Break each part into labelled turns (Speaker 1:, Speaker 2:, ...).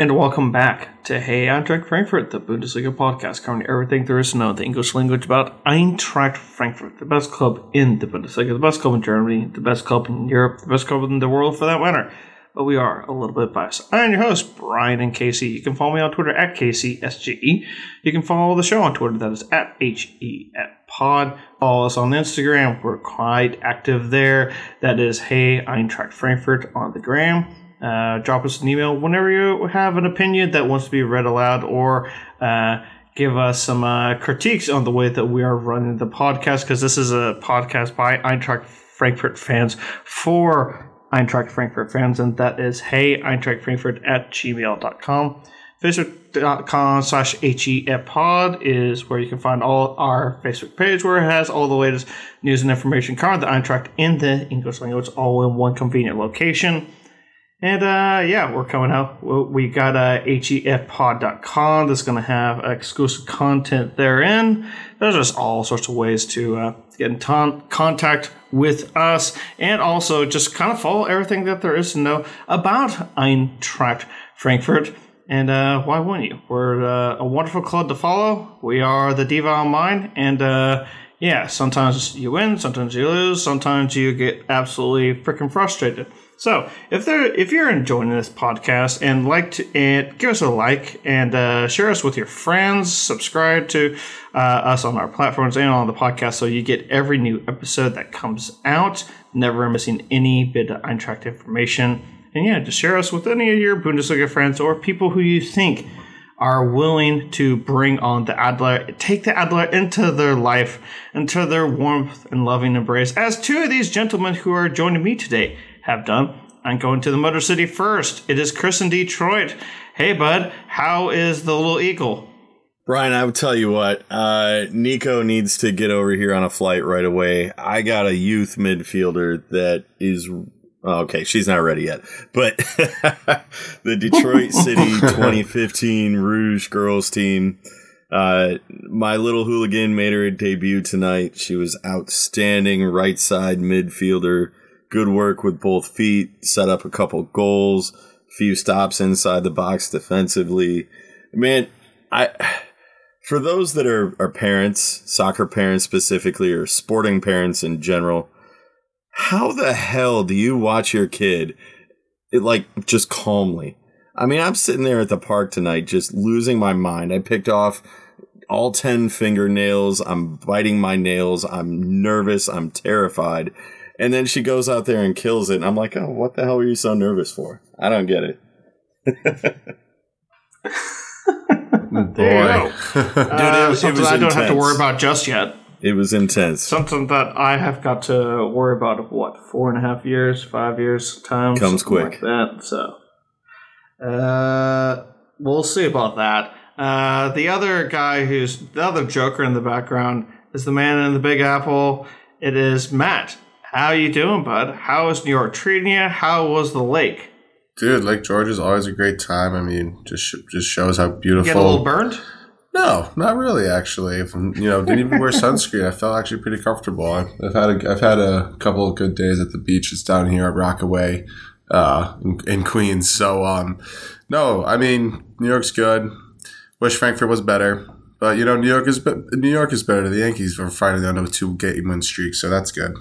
Speaker 1: And welcome back to Hey Eintracht Frankfurt, the Bundesliga podcast covering everything there is to know in the English language about Eintracht Frankfurt, the best club in the Bundesliga, the best club in Germany, the best club in Europe, the best club in the world for that matter. But we are a little bit biased. I'm your host, Brian and Casey. You can follow me on Twitter at KCSGE. You can follow the show on Twitter, that is at HEF Pod. Follow us on Instagram. We're quite active there. That is Hey Eintracht Frankfurt on the gram. Uh, drop us an email whenever you have an opinion that wants to be read aloud or uh, give us some uh, critiques on the way that we are running the podcast because this is a podcast by Eintracht Frankfurt fans for Eintracht Frankfurt fans, and that is hey Eintracht Frankfurt at gmail.com. Facebook.com slash HEF pod is where you can find all our Facebook page where it has all the latest news and information covering the Eintracht in the English language all in one convenient location. And uh, yeah, we're coming out. We got uh, hefpod.com that's going to have exclusive content therein. There's just all sorts of ways to uh, get in contact with us and also just kind of follow everything that there is to know about Eintracht Frankfurt. And uh, why wouldn't you? We're uh, a wonderful club to follow. We are the Diva vom Main. And uh, yeah, sometimes you win, sometimes you lose, sometimes you get absolutely freaking frustrated. So if there, if you're enjoying this podcast and like to, and give us a like and uh, share us with your friends, subscribe to uh, us on our platforms and on the podcast so you get every new episode that comes out, never missing any bit of Eintracht information. And yeah, just share us with any of your Bundesliga friends or people who you think are willing to bring on the Adler, take the Adler into their life, into their warmth and loving embrace, as two of these gentlemen who are joining me today have done. I'm going to the Motor City first. It is Chris in Detroit. Hey, bud, how is the little eagle?
Speaker 2: Brian, I would tell you what, uh, Nico needs to get over here on a flight right away. I got a youth midfielder that is okay. She's not ready yet, but the Detroit City 2015 Rouge girls team. Uh, my little hooligan made her debut tonight. She was outstanding right side midfielder good work with both feet, set up a couple goals, few stops inside the box defensively. Man, I for those that are, are parents, soccer parents specifically, or sporting parents in general, how the hell do you watch your kid it, like just calmly? I mean, I'm sitting there at the park tonight just losing my mind. I picked off all 10 fingernails. I'm biting my nails. I'm nervous. I'm terrified. And then she goes out there and kills it. And I'm like, oh, what the hell are you so nervous for? I don't get it.
Speaker 1: Boy. Dude, uh, it, something it I don't have to worry about just yet.
Speaker 2: It was intense.
Speaker 1: Something that I have got to worry about, what, four and a half years, five years times?
Speaker 2: Comes quick.
Speaker 1: Like that. So, uh, we'll see about that. Uh, the other guy who's the other Joker in the background is the man in the Big Apple. It is Matt. How you doing, bud? How is New York treating you? How was the lake?
Speaker 3: Dude, Lake George is always a great time. I mean, just just shows how beautiful.
Speaker 1: You get a little burned?
Speaker 3: No, not really. Actually, if you know, didn't even wear sunscreen. I felt actually pretty comfortable. I've, had a, I've had a couple of good days at the beaches down here at Rockaway, uh, in, in Queens. So, um, no, I mean, New York's good. Wish Frankfurt was better, but you know, New York is New York is better. The Yankees are finally on a two game win streak, so that's good.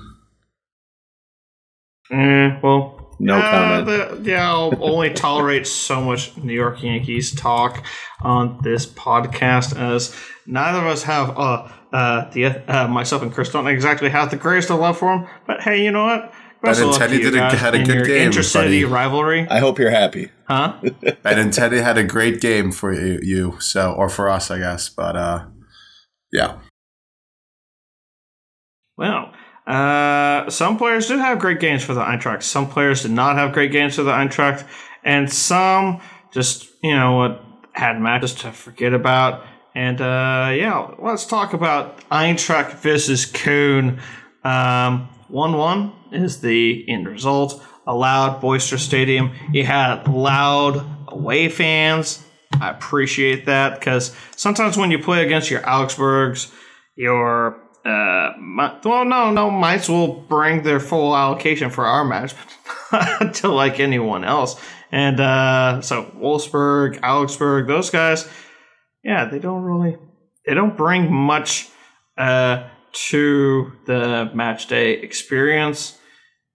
Speaker 1: Mm, well,
Speaker 2: no uh, comment.
Speaker 1: The, yeah, I'll only tolerate so much New York Yankees talk on this podcast, as neither of us have uh, uh, the uh, myself and Chris don't exactly have the greatest of love for him. But hey, you know what?
Speaker 3: Best ben and Teddy did a, had a good game.
Speaker 1: Intercity rivalry.
Speaker 2: I hope you're happy.
Speaker 1: Huh?
Speaker 3: ben and Teddy had a great game for you, you so or for us, I guess. But uh, yeah.
Speaker 1: Well, uh, some players did have great games for the Eintracht. Some players did not have great games for the Eintracht, and some just you know what had matches to forget about. And uh, yeah, let's talk about Eintracht versus Köln. Um, one-one is the end result. A loud, boisterous stadium. You had loud away fans. I appreciate that because sometimes when you play against your Augsburgs, your uh, well, no, no, mites will bring their full allocation for our match, to like anyone else. And uh, so Wolfsburg, Augsburg, those guys, yeah, they don't really, they don't bring much uh, to the match day experience.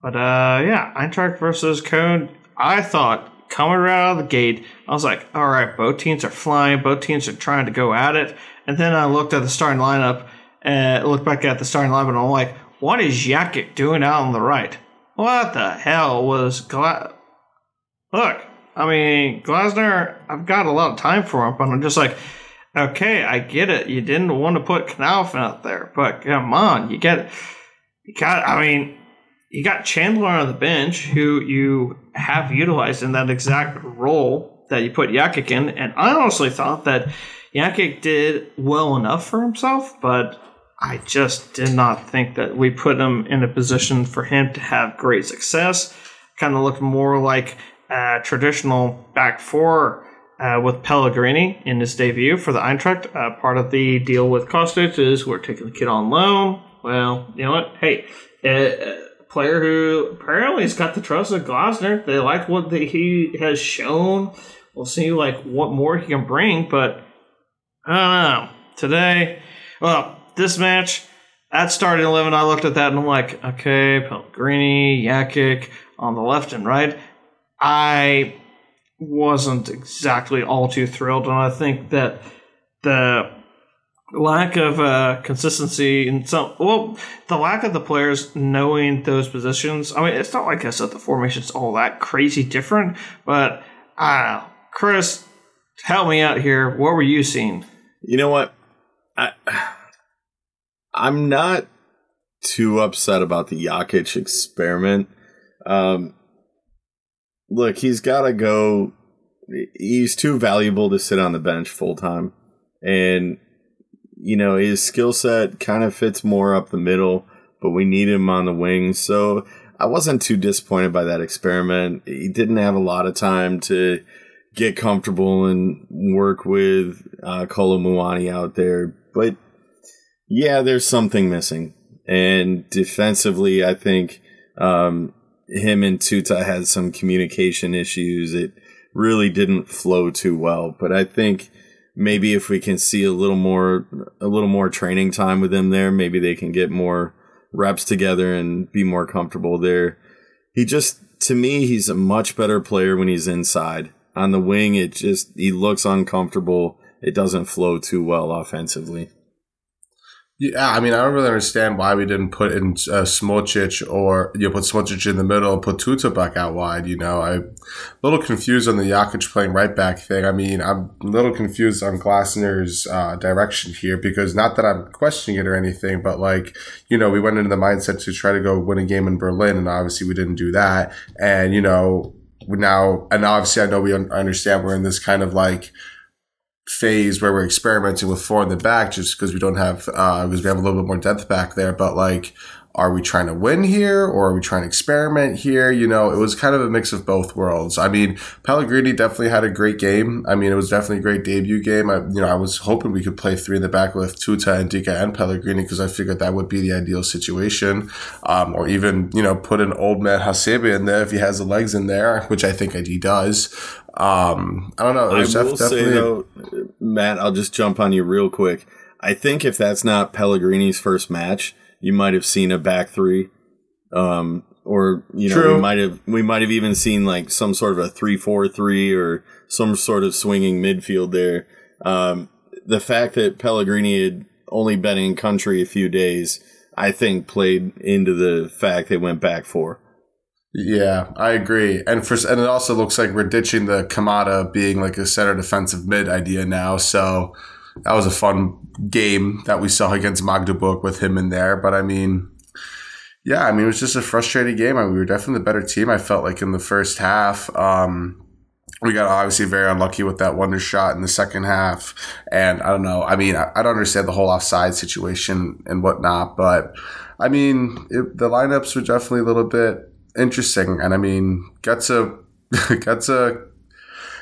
Speaker 1: But uh, yeah, Eintracht versus Cologne, I thought coming right out of the gate, I was like, all right, both teams are flying, both teams are trying to go at it. And then I looked at the starting lineup Uh, and looked back at the starting lineup, and I'm like, what is Jakic doing out on the right? What the hell was Gla- Look, I mean, Glasner, I've got a lot of time for him, but I'm just like, okay, I get it. You didn't want to put Knauff out there, but come on, you get, you got, I mean, you got Chandler on the bench who you have utilized in that exact role that you put Jakic in, and I honestly thought that Jakic did well enough for himself, but I just did not think that we put him in a position for him to have great success. Kind of looked more like a traditional back four uh, with Pellegrini in his debut for the Eintracht. Uh, part of the deal with Kostic is we're taking the kid on loan. Well, you know what? Hey, a player who apparently has got the trust of Glasner. They like what the, he has shown. We'll see like what more he can bring, but I don't know. Today, well, this match, at starting 11, I looked at that and I'm like, okay, Pellegrini, Jakic on the left and right. I wasn't exactly all too thrilled, and I think that the lack of uh, consistency and some well the lack of the players knowing those positions i mean it's not like i said the formation's all that crazy different but i know chris help me out here what were you seeing
Speaker 2: You know what? I I'm not too upset about the Jakic experiment. Um, look, he's got to go. He's too valuable to sit on the bench full time, and you know his skill set kind of fits more up the middle. But we need him on the wing. so I wasn't too disappointed by that experiment. He didn't have a lot of time to get comfortable and work with uh, Kolo Muani out there. But yeah, there's something missing. And defensively, I think um, him and Tuta had some communication issues. It really didn't flow too well. But I think maybe if we can see a little more, a little more training time with him there, maybe they can get more reps together and be more comfortable there. He just, to me, he's a much better player when he's inside on the wing, it just he looks uncomfortable. It doesn't flow too well offensively.
Speaker 3: Yeah, I mean, I don't really understand why we didn't put in uh, Smolcic or you know, put Smolcic in the middle and put Tuta back out wide. You know, I'm a little confused on the Jakic playing right back thing. I mean, I'm a little confused on Glasner's uh, direction here because not that I'm questioning it or anything, but like, you know, we went into the mindset to try to go win a game in Berlin, and obviously we didn't do that. And, you know, now, and obviously I know we un- understand we're in this kind of like, phase where we're experimenting with four in the back just because we don't have uh because we have a little bit more depth back there. But like are we trying to win here or are we trying to experiment here? You know it was kind of a mix of both worlds. I mean pellegrini definitely had a great game. I mean it was definitely a great debut game. I, you know i was hoping we could play three in the back with tuta and Ndicka and pellegrini because i figured that would be the ideal situation. Um, or even you know put an old man hasebe in there if he has the legs in there which i think he does um, I don't know.
Speaker 2: I
Speaker 3: There's
Speaker 2: will
Speaker 3: def-
Speaker 2: say though, Matt, I'll just jump on you real quick. I think if that's not Pellegrini's first match, you might have seen a back three, um, or you know,
Speaker 3: True.
Speaker 2: we might have we might have even seen like some sort of a three four three or some sort of swinging midfield there. Um, the fact that Pellegrini had only been in country a few days, I think, played into the fact they went back four.
Speaker 3: Yeah, I agree. And for and it also looks like we're ditching the Kamada being like a center defensive mid idea now. So that was a fun game that we saw against Magdeburg with him in there. But I mean, yeah, I mean it was just a frustrating game. I mean, we were definitely the better team. I felt like in the first half. Um, we got obviously very unlucky with that wonder shot in the second half. And I don't know. I mean, I, I don't understand the whole offside situation and whatnot, but I mean, it, the lineups were definitely a little bit interesting. And I mean, Gotze, Gotze, Guts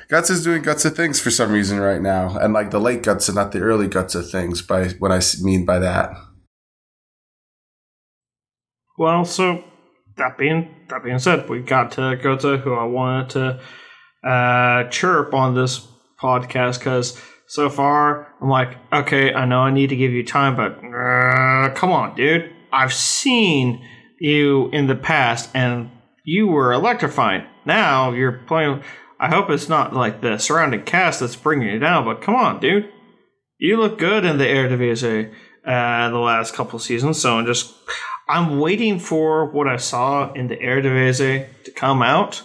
Speaker 3: Guts is doing Gotze things for some reason right now. And like the late Gotze, not the early Gotze things by what I mean by that.
Speaker 1: Well, so that being that being said, we got to to who I wanted to uh, chirp on this podcast because so far I'm like, okay, I know I need to give you time, but uh, come on, dude. I've seen you in the past and you were electrifying. Now you're playing. I hope it's not like the surrounding cast that's bringing you down, but come on, dude. You look good in the air Eredivisie uh, the last couple seasons, so I'm just I'm waiting for what I saw in the Eredivisie to come out,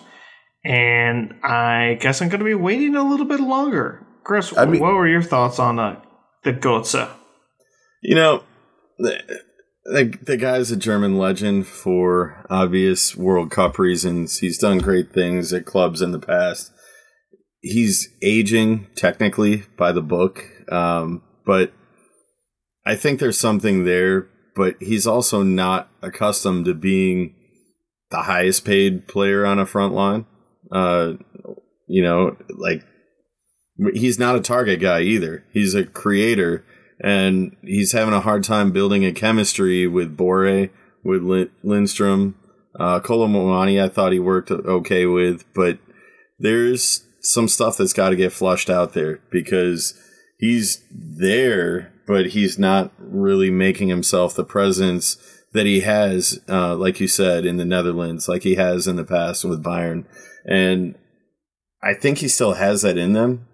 Speaker 1: and I guess I'm going to be waiting a little bit longer. Chris,
Speaker 3: I mean-
Speaker 1: what were your thoughts on uh, the Gotze?
Speaker 2: You know, the, the, guy's a German legend for obvious World Cup reasons. He's done great things at clubs in the past. He's aging technically by the book, um, but I think there's something there. But he's also not accustomed to being the highest paid player on a front line. Uh, you know, like he's not a target guy either. He's a creator, and he's having a hard time building a chemistry with Borré, with Lin- Lindstrom. Uh, I thought he worked okay with, but there's some stuff that's got to get flushed out there because he's there, but he's not really making himself the presence that he has, uh, like you said, in the Netherlands, like he has in the past with Bayern. And I think he still has that in them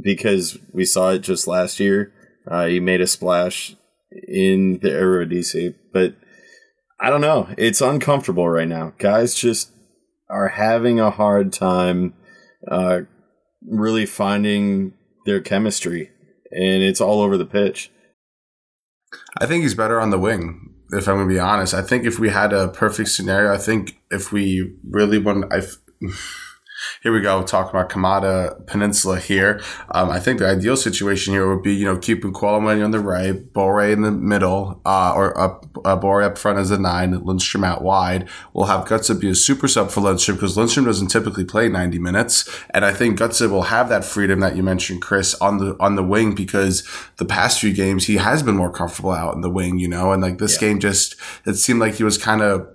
Speaker 2: because we saw it just last year. Uh, he made a splash in the Eredivisie, but I don't know. It's uncomfortable right now. Guys just are having a hard time uh, really finding their chemistry, and it's all over the pitch.
Speaker 3: I think he's better on the wing. If I'm to be honest, I think if we had a perfect scenario, I think if we really want, I. Here we go, talking about Kamada Peninsula here. Um, I think the ideal situation here would be, you know, keeping Kolo Muani on the right, Borré in the middle, uh, or up, uh, Borré up front as a nine, Lindstrom out wide. We'll have Gotze be a super sub for Lindstrom because Lindstrom doesn't typically play 90 minutes. And I think Gutsa will have that freedom that you mentioned, Chris, on the, on the wing because the past few games he has been more comfortable out in the wing, you know, and like this
Speaker 2: Yeah.
Speaker 3: game just, it seemed like he was kind of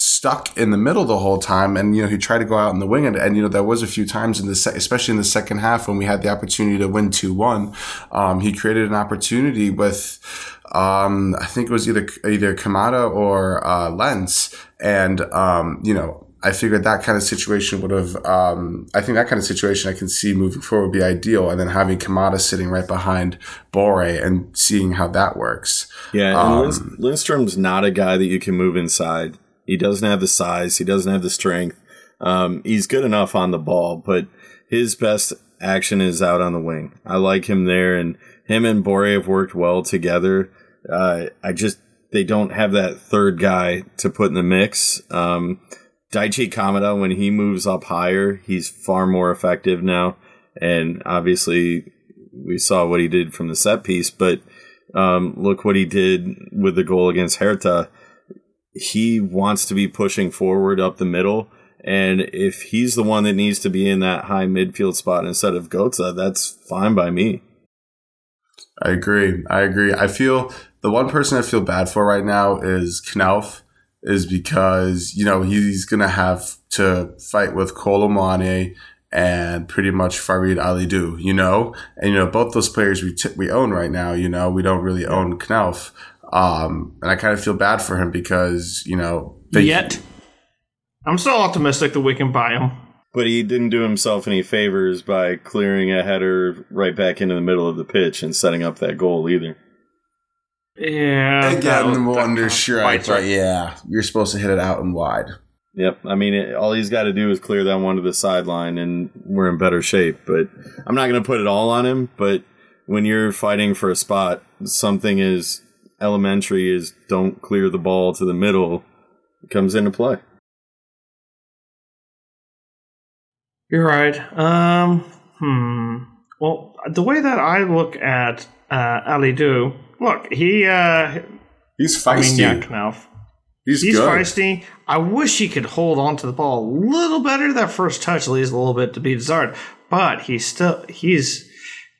Speaker 3: stuck in the middle the whole time and you know he tried to go out in the wing and, and you know there was a few times in the se- especially in the second half when we had the opportunity to win 2-1 um, he created an opportunity with um, I think it was either either Kamada or uh, Lenz and um, you know I figured that kind of situation would have um, I think that kind of situation I can see moving forward would be ideal and then having Kamada sitting right behind Borré and seeing how that works
Speaker 2: Yeah, and
Speaker 3: Um,
Speaker 2: Lin- Lindstrom's not a guy that you can move inside. He doesn't have the size. He doesn't have the strength. Um, he's good enough on the ball, but his best action is out on the wing. I like him there, and him and Borré have worked well together. Uh, I just they don't have that third guy to put in the mix. Um, Daichi Kamada, when he moves up higher, he's far more effective now. And obviously, we saw what he did from the set piece, but um, look what he did with the goal against Hertha. He wants to be pushing forward up the middle. And if he's the one that needs to be in that high midfield spot instead of Gotze, that's fine by me.
Speaker 3: I agree. I agree. I feel the one person I feel bad for right now is Knauff, is because, you know, he's going to have to fight with Kolo Muani and pretty much Farid Alidou, you know? And, you know, both those players we, t- we own right now, you know, we don't really own Knauff. Um, and I kind of feel bad for him because, you know, they-
Speaker 1: Yet, I'm still optimistic that we can buy him.
Speaker 2: But he didn't do himself any favors by clearing a header right back into the middle of the pitch and setting up that goal either.
Speaker 1: Yeah, that
Speaker 3: Again,
Speaker 1: was-
Speaker 3: the wonder strike, but yeah, you're supposed to hit it out and wide.
Speaker 2: Yep. I mean, it, all he's got to do is clear that one to the sideline, and we're in better shape. But I'm not going to put it all on him. But when you're fighting for a spot, something as elementary is don't clear the ball to the middle comes into play.
Speaker 1: You're right. Um, hmm. Well, the way that I look at uh, Alidou, look, he, uh,
Speaker 3: He's
Speaker 1: I mean,
Speaker 3: feisty. He's,
Speaker 1: He's feisty. I wish he could hold on to the ball a little better. That first touch leaves a little bit to be desired, but he's still he's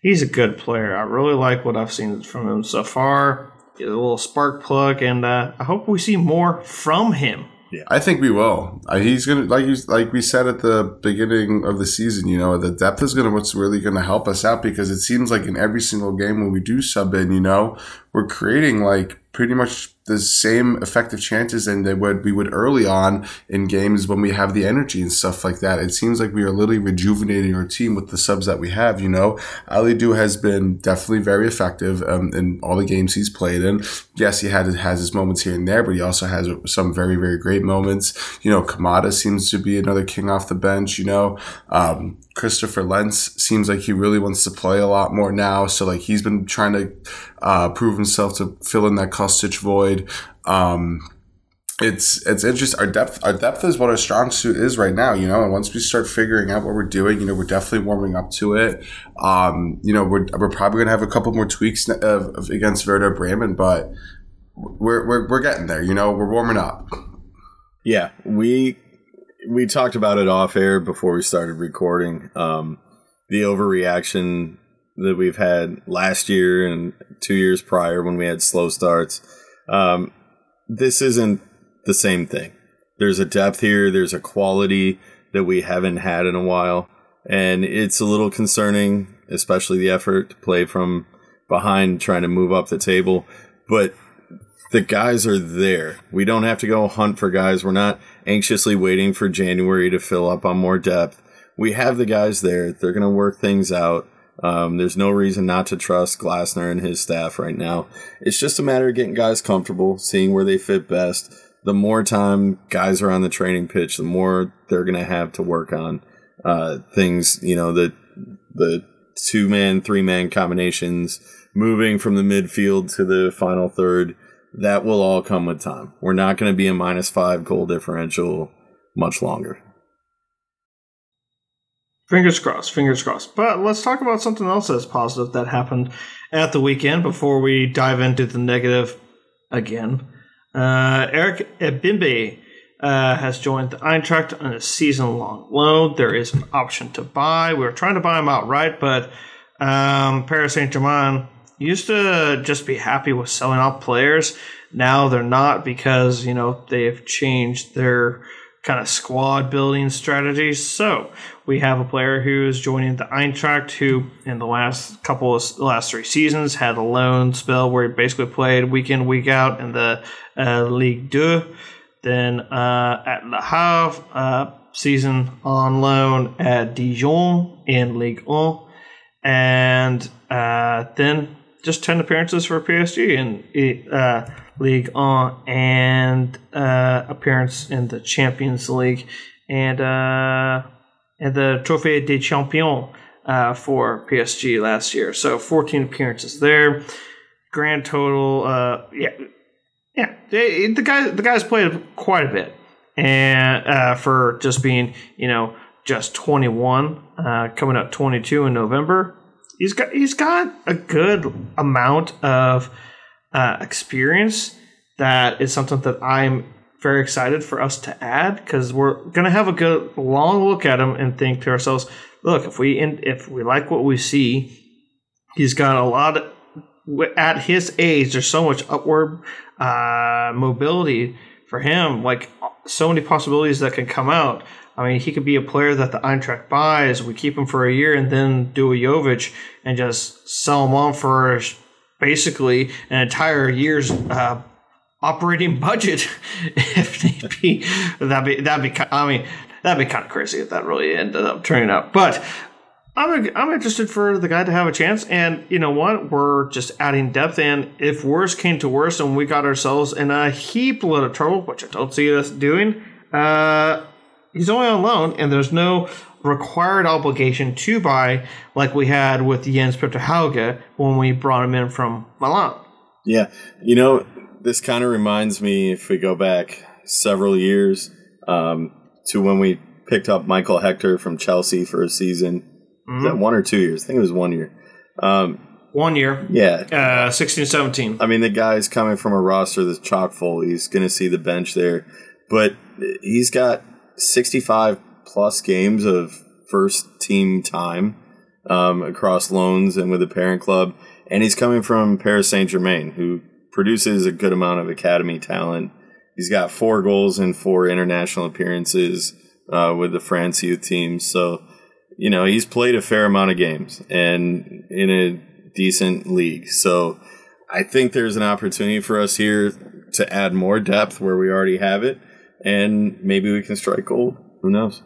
Speaker 1: he's a good player. I really like what I've seen from him so far. He's a little spark plug, and uh, I hope we see more from him.
Speaker 2: Yeah.
Speaker 3: I think we will. He's gonna like you, like we said at the beginning of the season. You know, the depth is gonna what's really gonna help us out because it seems like in every single game when we do sub in, you know, we're creating like pretty much the same effective chances than they would we would early on in games when we have the energy and stuff like that. It seems like we are literally rejuvenating our team with the subs that we have. You know, Alidou has been definitely very effective um, in all the games he's played in. Yes, he had has his moments here and there, but he also has some very very great moments. You know, Kamada seems to be another king off the bench. You know, um, Christopher Lenz seems like he really wants to play a lot more now. So like he's been trying to uh, prove himself to fill in that Kostic void. Um, it's it's interesting. Our depth our depth is what our strong suit is right now, you know. And once we start figuring out what we're doing, you know, we're definitely warming up to it. Um, you know, we're we're probably gonna have a couple more tweaks of, of against Werder Bremen, but we're, we're we're getting there. You know, we're warming up.
Speaker 2: Yeah, we we talked about it off air before we started recording. Um, the overreaction that we've had last year and two years prior when we had slow starts. Um, this isn't the same thing. There's a depth here, there's a quality that we haven't had in a while. And it's a little concerning, especially the effort to play from behind, trying to move up the table. But the guys are there. We don't have to go hunt for guys. We're not anxiously waiting for January to fill up on more depth. We have the guys there. They're going to work things out. Um, there's no reason not to trust Glasner and his staff right now. It's just a matter of getting guys comfortable, seeing where they fit best. The more time guys are on the training pitch, the more they're going to have to work on uh, things. You know, the the two man, three man combinations, moving from the midfield to the final third. That will all come with time. We're not going to be a minus five goal differential much longer.
Speaker 1: Fingers crossed, fingers crossed. But let's talk about something else that's positive that happened at the weekend before we dive into the negative again. Uh, Eric Ebimbe uh, has joined the Eintracht on a season long loan. There is an option to buy. We were trying to buy him outright, but um, Paris Saint Germain used to just be happy with selling off players. Now they're not because, you know, they've changed their kind of squad building strategies. So we have a player who is joining the Eintracht, who in the last couple of last three seasons had a loan spell where he basically played week in week out in the uh, Ligue 2. Then uh, at Le Havre, uh, season on loan at Dijon in Ligue 1. And uh, then just 10 appearances for PSG in uh, League On and uh, appearance in the Champions League and uh, and the Trophée des Champions uh, for PSG last year. So 14 appearances there. Grand total, uh, yeah, yeah. The guy, the guys played quite a bit, and uh, for just being, you know, just 21, uh, coming up 22 in November he's got he's got a good amount of uh, experience that is something that I'm very excited for us to add because we're gonna have a good long look at him and think to ourselves, look, if we if we like what we see, he's got a lot of, at his age. There's so much upward uh, mobility for him, like so many possibilities that can come out. I mean, he could be a player that the Eintracht buys. We keep him for a year and then do a Jovic and just sell him on for basically an entire year's uh, operating budget, if need be. That'd be that'd be. I mean, that'd be kind of crazy if that really ended up turning out. But I'm I'm interested for the guy to have a chance. And you know what? We're just adding depth. And if worse came to worse, and we got ourselves in a heap load of trouble, which I don't see us doing. Uh, he's only on loan, and there's no required obligation to buy like we had with Jens Peter Hauge when we brought him in from Milan.
Speaker 2: Yeah, you know, this kind of reminds me if we go back several years um, to when we picked up Michael Hector from Chelsea for a season. Mm-hmm. that one or two years? I think it was one year. Um,
Speaker 1: one year.
Speaker 2: Yeah.
Speaker 1: Uh, 16 17.
Speaker 2: I mean, the guy's coming from a roster that's chock full. He's going to see the bench there. But he's got 65 plus games of first team time um, across loans and with the parent club. And he's coming from Paris Saint Germain, who produces a good amount of academy talent He's got four goals and four international appearances uh, with the France youth team. So, you know, he's played a fair amount of games and in a decent league. So I think there's an opportunity for us here to add more depth where we already have it. And maybe we can strike gold. Who knows?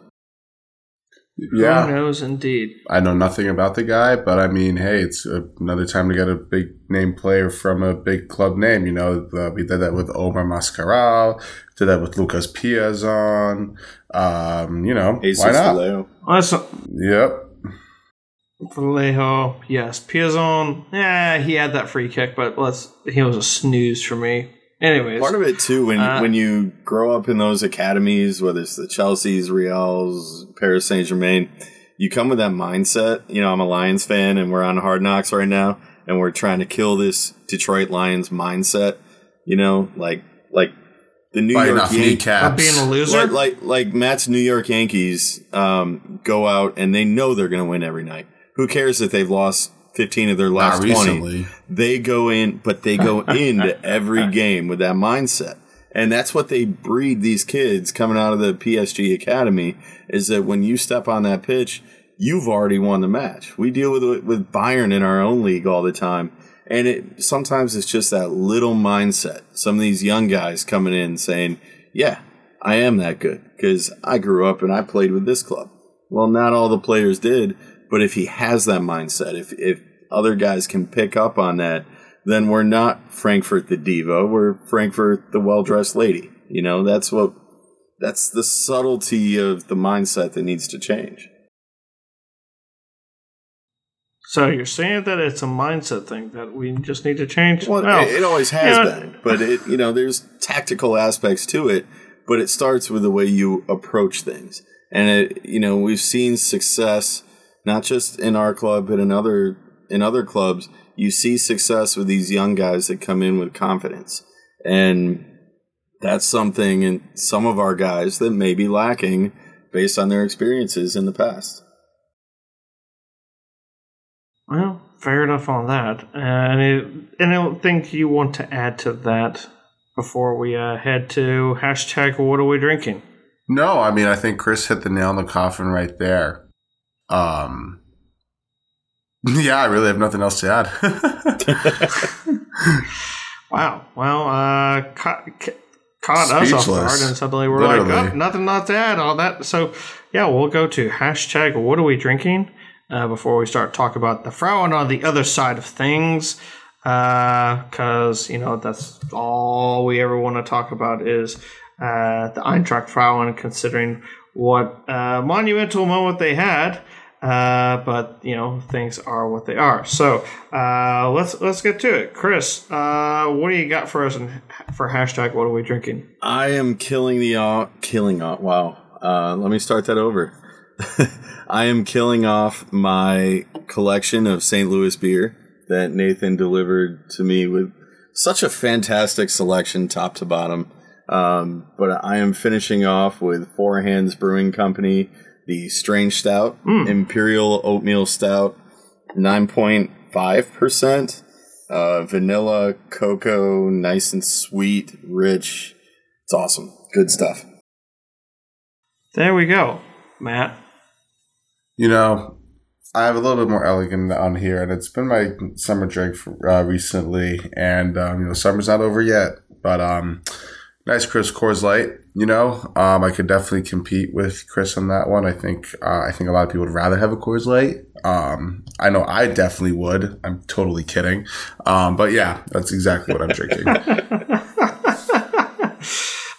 Speaker 3: Yeah.
Speaker 1: Who knows, indeed.
Speaker 3: I know nothing about the guy, but I mean, hey, it's another time to get a big name player from a big club name. You know, uh, we did that with Omar Mascarell, did that with Lucas Piazon. Um, you know,
Speaker 2: Jesus
Speaker 3: why not?
Speaker 2: Vallejo.
Speaker 1: Well,
Speaker 3: Yep.
Speaker 1: Vallejo, yes. Piazon, yeah, he had that free kick, but let's he was a snooze for me. Anyways,
Speaker 2: Part of it too, when
Speaker 1: Uh,
Speaker 2: when you grow up in those academies, whether it's the Chelsea's, Reals, Paris Saint Germain, you come with that mindset. You know, I'm a Lions fan, and we're on Hard Knocks right now, and we're trying to kill this Detroit Lions mindset. You know, like like the New
Speaker 3: Biting
Speaker 2: York Yankees.
Speaker 3: kneecaps.
Speaker 1: Not being a loser.
Speaker 2: Like, like like Matt's New York Yankees um, go out and they know they're going to win every night. Who cares if they've lost fifteen of their last
Speaker 3: Not
Speaker 2: twenty? They go in, but they go into every game with that mindset. And that's what they breed these kids coming out of the PSG academy is that when you step on that pitch, you've already won the match. We deal with with Bayern in our own league all the time. And it sometimes it's just that little mindset. Some of these young guys coming in saying, "Yeah, I am that good because I grew up and I played with this club." Well, not all the players did, but if he has that mindset, if if other guys can pick up on that, then we're not Frankfurt the diva, we're Frankfurt the well-dressed lady. You know, that's what that's the subtlety of the mindset that needs to change.
Speaker 1: so you're saying that it's a mindset thing that we just need to change?
Speaker 2: Well,
Speaker 1: Well,
Speaker 2: it, it always has
Speaker 1: yeah.
Speaker 2: been, but it you know, there's tactical aspects to it, but it starts with the way you approach things. And it, you know, we've seen success not just in our club but in other in other clubs. You see success with these young guys that come in with confidence. And that's something in some of our guys that may be lacking based on their experiences in the past.
Speaker 1: Well, fair enough on that. And it, and I don't think you want to add to that before we uh, head to hashtag What are we drinking?
Speaker 3: No, I mean, I think Chris hit the nail in the coffin right there. Um, yeah, I really have nothing else to add.
Speaker 1: Wow. Well, uh, caught, ca- caught us off guard, and suddenly we're like,
Speaker 3: Literally.
Speaker 1: oh, nothing not to add. All that. So, yeah, we'll go to hashtag What are we drinking? Uh, before we start talking about the Frauen on the other side of things, uh, because you know that's all we ever want to talk about is uh, the Eintracht Frauen, considering what uh, monumental moment they had. Uh, but you know things are what they are. So uh, let's let's get to it, Chris. Uh, what do you got for us in, for hashtag What are we drinking?
Speaker 2: I am killing the off, killing off. Wow. Uh, let me start that over. I am killing off my collection of St. Louis beer that Nathan delivered to me with such a fantastic selection, top to bottom. Um, but I am finishing off with Four Hands Brewing Company, the Strange Stout, Imperial Oatmeal Stout, 9.5%. Uh, vanilla, cocoa, nice and sweet, rich. It's awesome. Good stuff.
Speaker 1: There we go, Matt.
Speaker 3: you know, I have a little bit more elegant on here, and it's been my summer drink for, uh, recently. And um, you know, summer's not over yet, but um, nice Chris Coors Light. You know, um, I could definitely compete with Chris on that one. I think uh, I think a lot of people would rather have a Coors Light. Um, I know I definitely would. I'm totally kidding, um, but yeah, that's exactly what I'm drinking.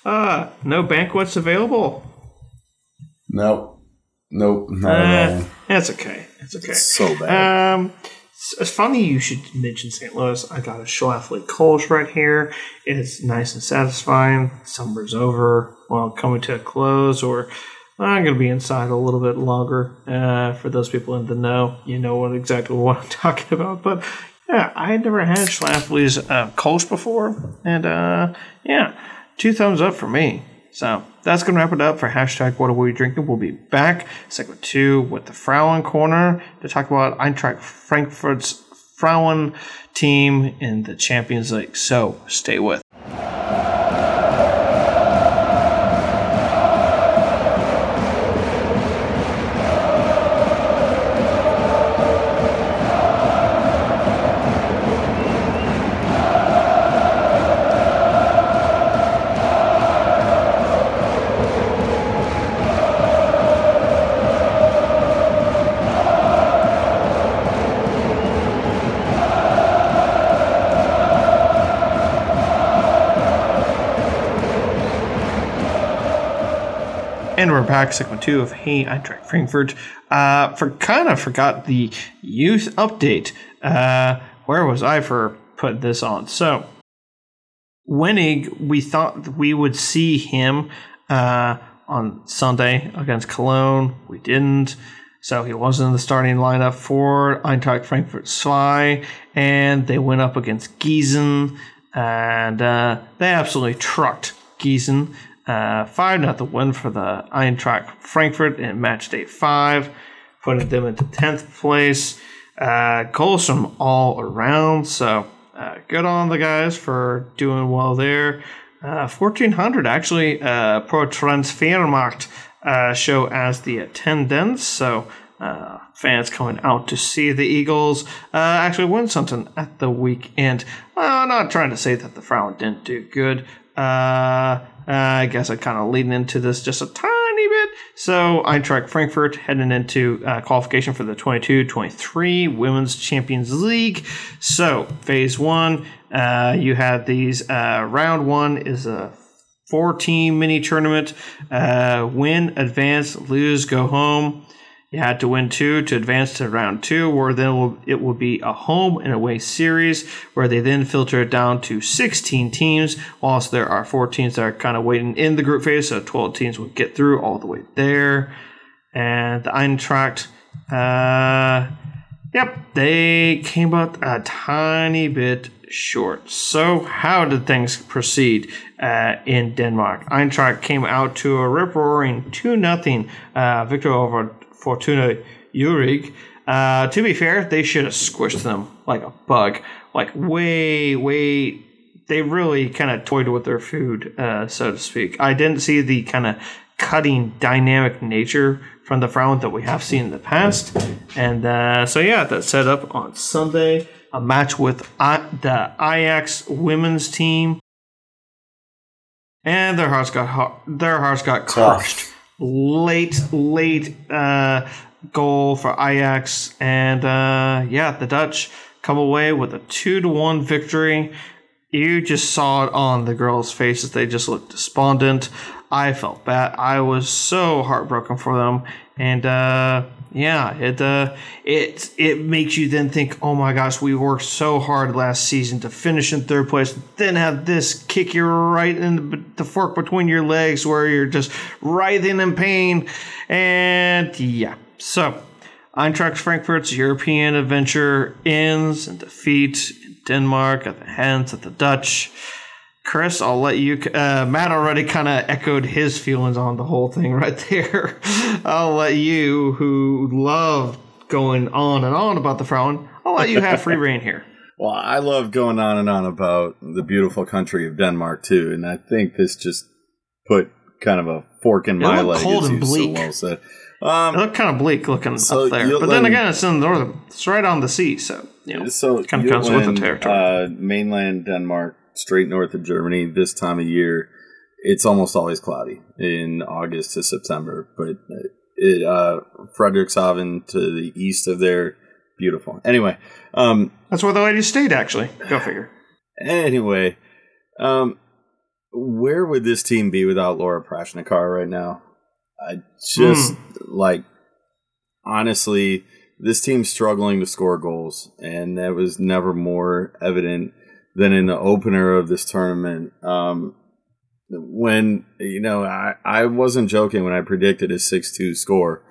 Speaker 1: Uh, no banquets available.
Speaker 3: nope, nope, not at
Speaker 1: Uh,
Speaker 3: all.
Speaker 1: it's okay. It's okay.
Speaker 2: So bad.
Speaker 1: Um, it's, funny you should mention St. Louis. I got a Schlafly Kolsch right here. It's nice and satisfying. Summer's over. Well, coming to a close, or I'm going to be inside a little bit longer. Uh, for those people in the know, you know what exactly what I'm talking about. But yeah, I had never had Schlafly's uh, Kolsch before, and uh, yeah, two thumbs up for me. So that's going to wrap it up for hashtag What Are We Drinking. We'll be back, segment two, with the Frauen Corner to talk about Eintracht Frankfurt's Frauen team in the Champions League. So stay with. Back, segment two of Hey Eintracht Frankfurt. Uh, for kind of forgot the youth update. Uh, where was I for put this on? So, Wenig, we thought we would see him uh, on Sunday against Cologne. We didn't. So he wasn't in the starting lineup for Eintracht Frankfurt Zwei, and they went up against Gießen, and uh, they absolutely trucked Gießen. Uh, 5 not the win for the Eintracht Frankfurt in match day 5, putting them into 10th place. Uh, goals from all around, so uh, good on the guys for doing well there. 1400 uh, actually, uh, Pro Transfermarkt uh, show as the attendance. So uh, fans coming out to see the Eagles uh, actually win something at the weekend. I'm not trying to say that the Frauen didn't do good. Uh, I guess I kind of leading into this just a tiny bit. So Eintracht Frankfurt heading into uh, qualification for the 22-23 Women's Champions League. So phase one, uh, you had these. round one is a four team mini tournament. Uh, win, advance, lose, go home. Had to win two to advance to round two, where then it will be a home and away series, where they then filter it down to 16 teams, whilst there are four teams that are kind of waiting in the group phase, so 12 teams will get through all the way there. And the Eintracht, uh, yep, they came out a tiny bit short. So, how did things proceed uh, in Denmark? Eintracht came out to a rip roaring 2 0 uh, victory over Fortuna Hjørring. Uh, to be fair, they should have squished them like a bug. Like, way, way. They really kind of toyed with their food, uh, so to speak. I didn't see the kind of cutting dynamic nature from the Frauen that we have seen in the past. And uh, so, yeah, that set up on Sunday a match with I- the Ajax women's team, and their hearts got their hearts got crushed. Late, late uh, goal for Ajax, and uh, yeah, the Dutch come away with a two to one victory. You just saw it on the girls' faces; they just looked despondent. I felt bad. I was so heartbroken for them, and uh, yeah, it uh, it it makes you then think, oh my gosh, we worked so hard last season to finish in third place, then have this kick you right in the, the fork between your legs where you're just writhing in pain, and yeah, so Eintracht Frankfurt's European adventure ends in defeat in Denmark at the hands of the Dutch. Chris, I'll let you. Uh, Matt already kind of echoed his feelings on the whole thing right there. I'll let you, who love going on and on about the Frauen, I'll let you have free reign here.
Speaker 2: Well, I love going on and on about the beautiful country of Denmark too, and I think this just put kind of a fork in my leg.
Speaker 1: Cold and bleak. So well said. Um, it looked kind of bleak looking so up there, but then again, it's in the northern. It's right on the sea, so you know, so kind of comes with the territory.
Speaker 2: Uh, mainland Denmark straight north of Germany this time of year, it's almost always cloudy in August to September. But it, uh, Frederikshavn to the east of there, beautiful. Anyway, um,
Speaker 1: that's where the ladies stayed. Actually, go figure.
Speaker 2: Anyway, um, where would this team be without Laura Prašnikar right now? I just mm. like honestly, this team's struggling to score goals, and that was never more evident than in the opener of this tournament. Um, when you know, I, I wasn't joking when I predicted a six-two score.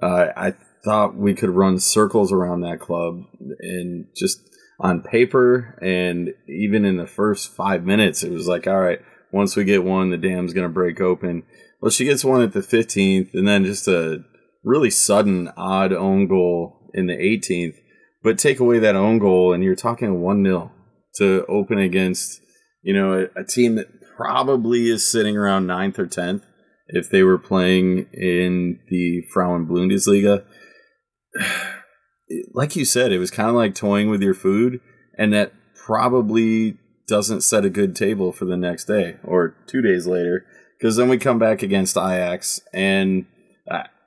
Speaker 2: Uh, I thought we could run circles around that club, and just on paper, and even in the first five minutes, it was like, all right, once we get one, the dam's gonna break open. Well, she gets one at the 15th, and then just a really sudden, odd own goal in the 18th. But take away that own goal, and you're talking 1 0 to open against, you know, a, a team that probably is sitting around ninth or tenth if they were playing in the Frauen Bundesliga. Like you said, it was kind of like toying with your food, and that probably doesn't set a good table for the next day or two days later. Because then we come back against Ajax, and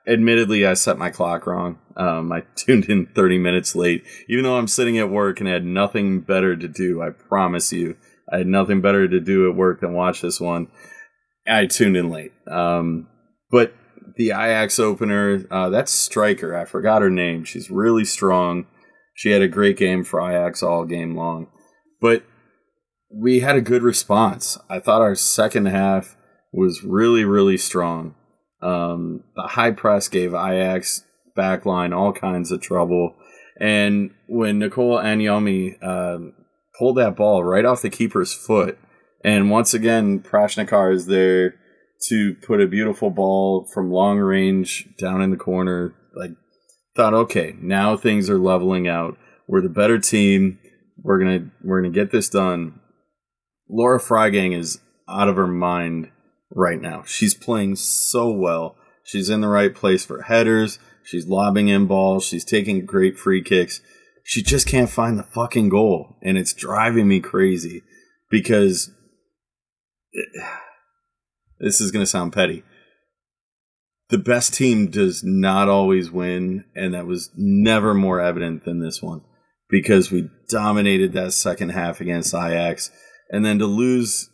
Speaker 2: admittedly, I set my clock wrong. Um, I tuned in 30 minutes late, even though I'm sitting at work and had nothing better to do. I promise you, I had nothing better to do at work than watch this one. I tuned in late. Um, but the Ajax opener, uh, that's striker. I forgot her name. She's really strong. She had a great game for Ajax all game long. But we had a good response. I thought our second half was really, really strong. Um, the high press gave Ajax backline all kinds of trouble. And when Nicole Anyomi um, pulled that ball right off the keeper's foot, and once again, Prašnikar is there to put a beautiful ball from long range down in the corner. Like, thought, okay, now things are leveling out. We're the better team. We're gonna we're gonna get this done. Laura Freigang is out of her mind right now. She's playing so well. She's in the right place for headers. She's lobbing in balls. She's taking great free kicks. She just can't find the fucking goal. And it's driving me crazy because it, this is going to sound petty. The best team does not always win. And that was never more evident than this one because we dominated that second half against Ajax. And then to lose,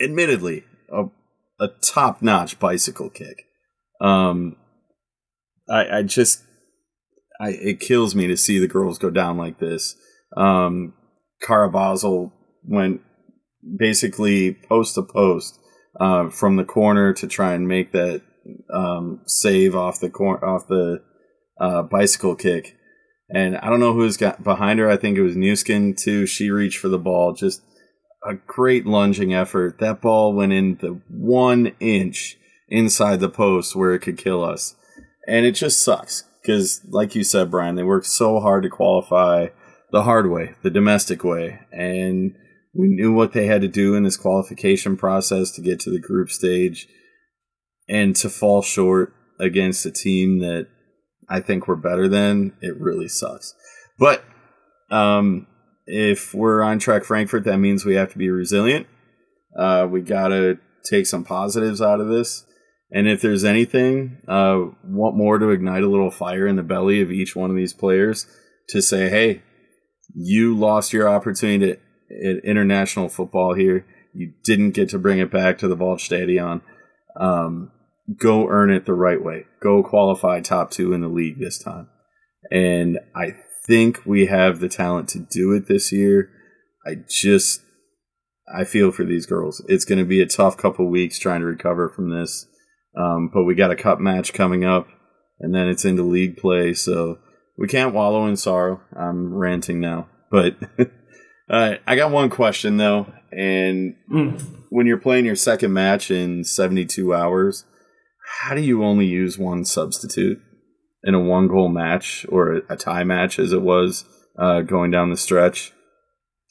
Speaker 2: admittedly, a, a top notch bicycle kick. Um, I, I just, I, it kills me to see the girls go down like this. Um, Cara Basel went basically post to post uh, from the corner to try and make that um, save off the cor- off the uh, bicycle kick. And I don't know who's got behind her. I think it was Nüsken too. She reached for the ball. Just a great lunging effort. That ball went in the one inch inside the post where it could kill us. And it just sucks because, like you said, Brian, they worked so hard to qualify the hard way, the domestic way. And we knew what they had to do in this qualification process to get to the group stage. And to fall short against a team that I think we're better than, it really sucks. But um, if we're on track Frankfurt, that means we have to be resilient. Uh, we got to take some positives out of this. And if there's anything, uh, want more to ignite a little fire in the belly of each one of these players to say, hey, you lost your opportunity to, at international football here. You didn't get to bring it back to the Waldstadion. Um, go earn it the right way. Go qualify top two in the league this time. And I think we have the talent to do it this year. I just I feel for these girls. It's going to be a tough couple weeks trying to recover from this. Um, but we got a cup match coming up, and then it's into league play, so we can't wallow in sorrow. I'm ranting now, but uh, I got one question though, and mm. when you're playing your second match in 72 hours, how do you only use one substitute? In a one goal match or a tie match as it was uh, going down the stretch.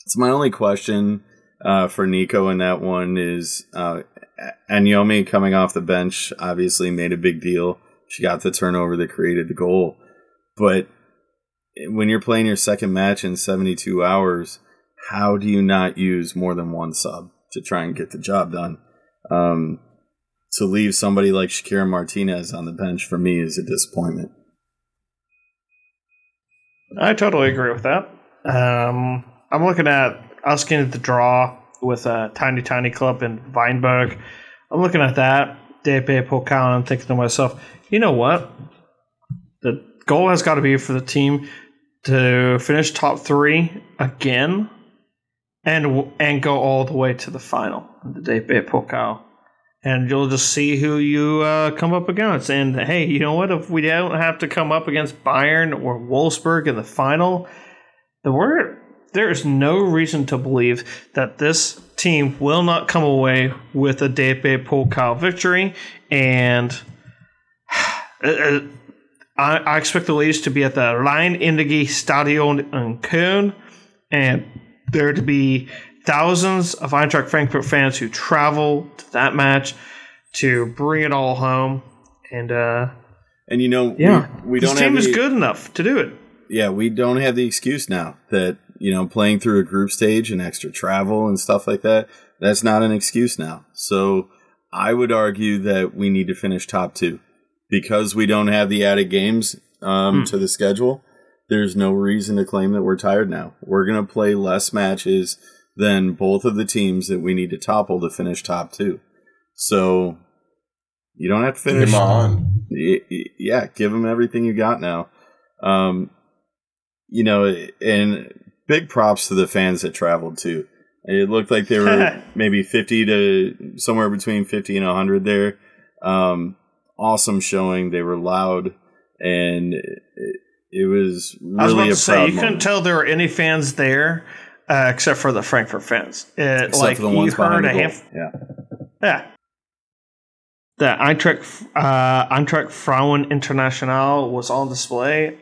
Speaker 2: It's my only question uh, for Nico in that one is uh, Anyomi coming off the bench obviously made a big deal. She got the turnover that created the goal. But when you're playing your second match in 72 hours, how do you not use more than one sub to try and get the job done? Um, to leave somebody like Shekiera Martinez on the bench for me is a disappointment.
Speaker 1: I totally agree with that. Um, I'm looking at us getting the draw with a tiny, tiny club in Weinberg. I'm looking at that DFB Pokal and I'm thinking to myself, you know what? The goal has got to be for the team to finish top three again and and go all the way to the final the DFB Pokal and you'll just see who you uh, come up against. And hey, you know what? If we don't have to come up against Bayern or Wolfsburg in the final, the word there is no reason to believe that this team will not come away with a DFB Pokal victory. And uh, uh, I, I, expect the ladies to be at the Rhein-Energie Stadion in Köln, and there to be thousands of Eintracht Frankfurt fans who travel to that match to bring it all home. And uh,
Speaker 2: and you know,
Speaker 1: yeah,
Speaker 2: we, we
Speaker 1: this
Speaker 2: don't
Speaker 1: team
Speaker 2: have
Speaker 1: is
Speaker 2: the,
Speaker 1: good enough to do it.
Speaker 2: Yeah, we don't have the excuse now that you know playing through a group stage and extra travel and stuff like that. That's not an excuse now. So I would argue that we need to finish top two because we don't have the added games um, hmm. to the schedule. There's no reason to claim that we're tired now. We're going to play less matches than both of the teams that we need to topple to finish top two. So you don't have to finish.
Speaker 3: Come on.
Speaker 2: yeah, give them everything you got now. Um, you know, and big props to the fans that traveled too. It looked like they were maybe 50 to somewhere between 50 and 100 there. Um, awesome showing. They were loud, and it, it was really
Speaker 1: I was about
Speaker 2: a
Speaker 1: to say,
Speaker 2: proud
Speaker 1: you couldn't tell there were any fans there uh, except for the Frankfurt fans. It,
Speaker 2: Except
Speaker 1: like
Speaker 2: for the ones behind
Speaker 1: heard
Speaker 2: the
Speaker 1: a
Speaker 2: goal. Yeah.
Speaker 1: Yeah. The Eintracht, uh, Eintracht Frauen International was on display.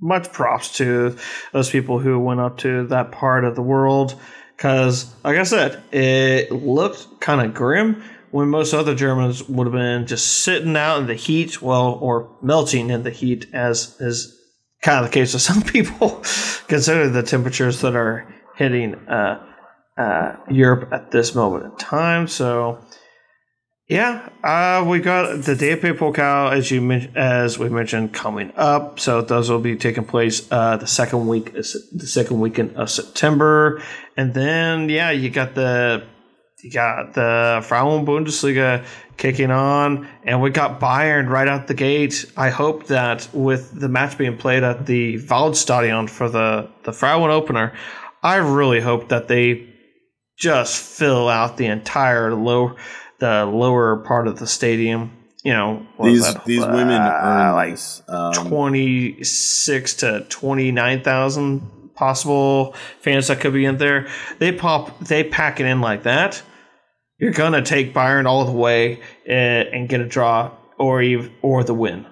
Speaker 1: Much props to those people who went up to that part of the world. Because, like I said, it looked kind of grim when most other Germans would have been just sitting out in the heat, well, or melting in the heat, as is kind of the case with some people, considering the temperatures that are hitting uh, uh, Europe at this moment in time. So, yeah, uh, we got the DFB Pokal as you as we mentioned coming up. So those will be taking place uh, the second week, the second weekend of September, and then yeah, you got the you got the Frauen Bundesliga kicking on, and we got Bayern right out the gate. I hope that with the match being played at the Waldstadion for the the Frauen opener, I really hope that they just fill out the entire low the lower part of the stadium. You know,
Speaker 2: These
Speaker 1: that?
Speaker 2: these
Speaker 1: Uh,
Speaker 2: women earn
Speaker 1: like.
Speaker 2: Um,
Speaker 1: twenty six to twenty nine thousand possible fans that could be in there. They pop, they pack it in like that. You're gonna take Bayern all the way and, and get a draw, or even or the win.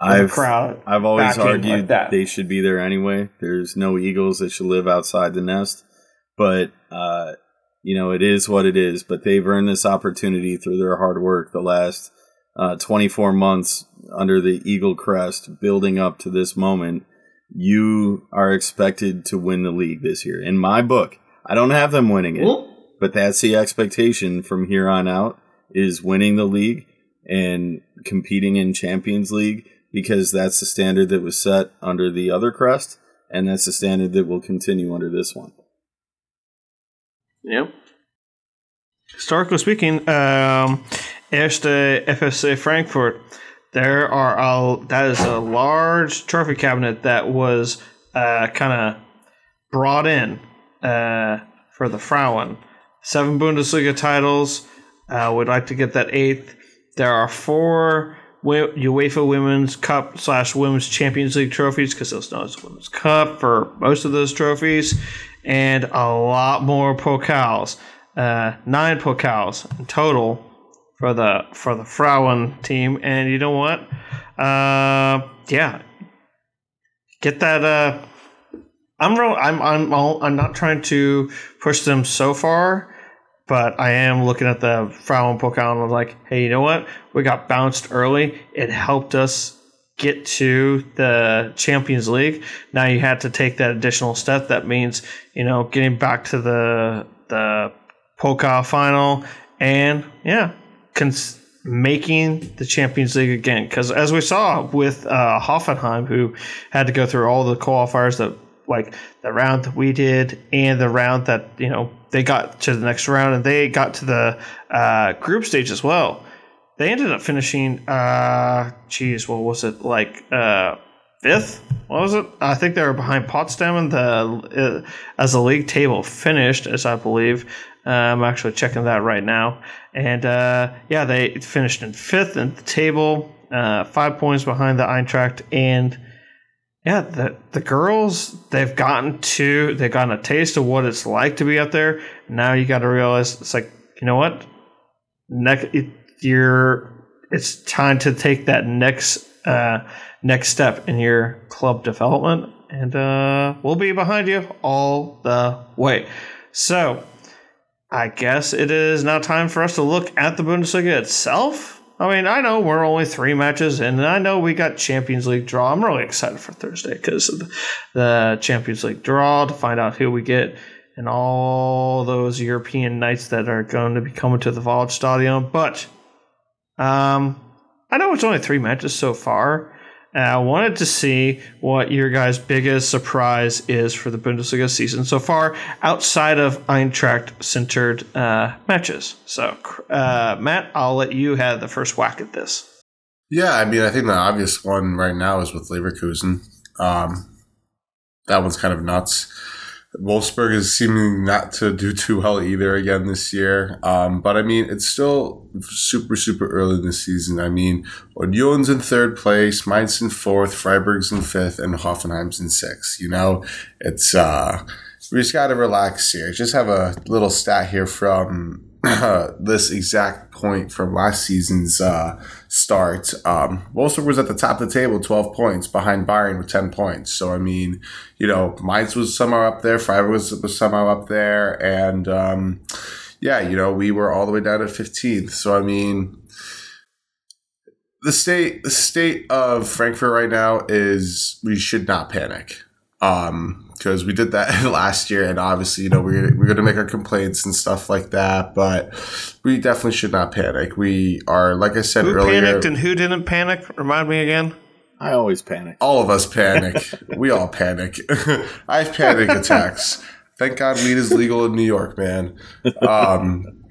Speaker 2: I've
Speaker 1: crowd.
Speaker 2: I've always argued
Speaker 1: like that.
Speaker 2: they should be there anyway. There's no eagles that should live outside the nest, but uh, you know it is what it is. But they've earned this opportunity through their hard work the last uh, 24 months under the eagle crest, building up to this moment. You are expected to win the league this year. In my book, I don't have them winning it, but that's the expectation from here on out: is winning the league and competing in Champions League because that's the standard that was set under the other crest, and that's the standard that will continue under this one.
Speaker 1: Yep. Historically speaking, um, Erste FFC Frankfurt, there are a, that is a large trophy cabinet that was uh, kind of brought in uh, for the Frauen. Seven Bundesliga titles. Uh, would like to get that eighth. There are four UEFA Women's Cup slash Women's Champions League trophies because those known as Women's Cup for most of those trophies, and a lot more pokals. Uh, nine pokals in total for the for the Frauen team. And you know what? Uh, yeah, get that. Uh, I'm real. I'm I'm all, I'm not trying to push them so far, but I am looking at the Frauen Pokal and I'm like, hey, you know what? We got bounced early. It helped us get to the Champions League. Now you had to take that additional step. That means you know getting back to the the Pokal final and yeah, cons- making the Champions League again. Because as we saw with uh, Hoffenheim, who had to go through all the qualifiers that like the round that we did and the round that you know they got to the next round and they got to the uh, group stage as well. They ended up finishing, uh, geez, what was it like uh, fifth? What was it? I think they were behind Potsdam and the uh, as the league table finished, as I believe. Uh, I'm actually checking that right now, and uh, yeah, they finished in fifth in the table, uh, five points behind the Eintracht, and yeah, the the girls they've gotten to they've gotten a taste of what it's like to be out there. Now you got to realize it's like you know what, next it, you're it's time to take that next uh, next step in your club development, and uh, we'll be behind you all the way. So. I guess it is now time for us to look at the Bundesliga itself. I mean, I know we're only three matches in, and I know we got Champions League draw. I'm really excited for Thursday because the, Champions League draw to find out who we get and all those European nights that are going to be coming to the Waldstadion. But um, I know it's only three matches so far. And I wanted to see what your guys' biggest surprise is for the Bundesliga season so far, outside of Eintracht-centered uh, matches. So, uh, Matt, I'll let you have the first whack at this.
Speaker 3: Yeah, I mean, I think the obvious one right now is with Leverkusen. Um, that one's kind of nuts. Wolfsburg is seeming not to do too well either again this year. Um, but I mean, it's still super, super early in the season. I mean, Union's in third place, Mainz in fourth, Freiburg's in fifth, and Hoffenheim's in sixth. You know, it's, uh, we just got to relax here. Just have a little stat here from this exact point from last season's uh, start. Um, Wolfsburg was at the top of the table, 12 points, behind Bayern with 10 points. So, I mean, you know, Mainz was somehow up there, Freiburg was, was somehow up there. And, um, yeah, you know, we were all the way down at 15th. So, I mean, the state the state of Frankfurt right now is we should not panic. Um, because we did that last year, and obviously, you know, we're we're going to make our complaints and stuff like that. But we definitely should not panic. We are, like I said
Speaker 1: who
Speaker 3: earlier,
Speaker 1: panicked and who didn't panic? Remind me again.
Speaker 2: I always panic.
Speaker 3: All of us panic. we all panic. I have panic attacks. Thank God weed is legal in New York, man. Um,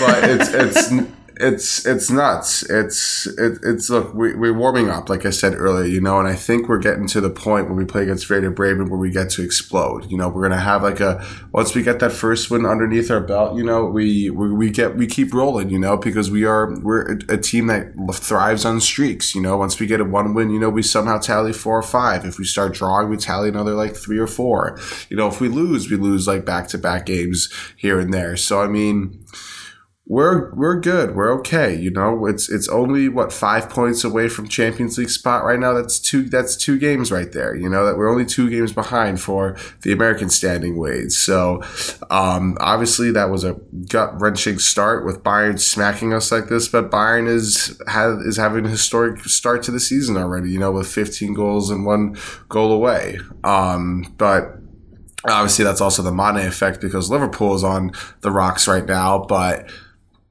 Speaker 3: but it's it's it's it's nuts. It's it, it's look we, we're warming up, like I said earlier, you know, and I think we're getting to the point where we play against Werder Bremen where we get to explode. You know, we're gonna have like a once we get that first win underneath our belt, you know, we we, we get we keep rolling, you know, because we are we're a team that thrives on streaks. You know, once we get a one win, you know, we somehow tally four or five. If we start drawing, we tally another like three or four. You know, if we lose, we lose like back to back games here and there. So I mean we're we're good. We're okay. You know, it's it's only what five points away from Champions League spot right now. That's two. That's two games right there. You know that we're only two games behind for the American standing weights. So, um, obviously that was a gut wrenching start with Bayern smacking us like this. But Bayern is has is having a historic start to the season already. You know, with 15 goals and one goal away. Um, but obviously that's also the Mane effect because Liverpool is on the rocks right now, but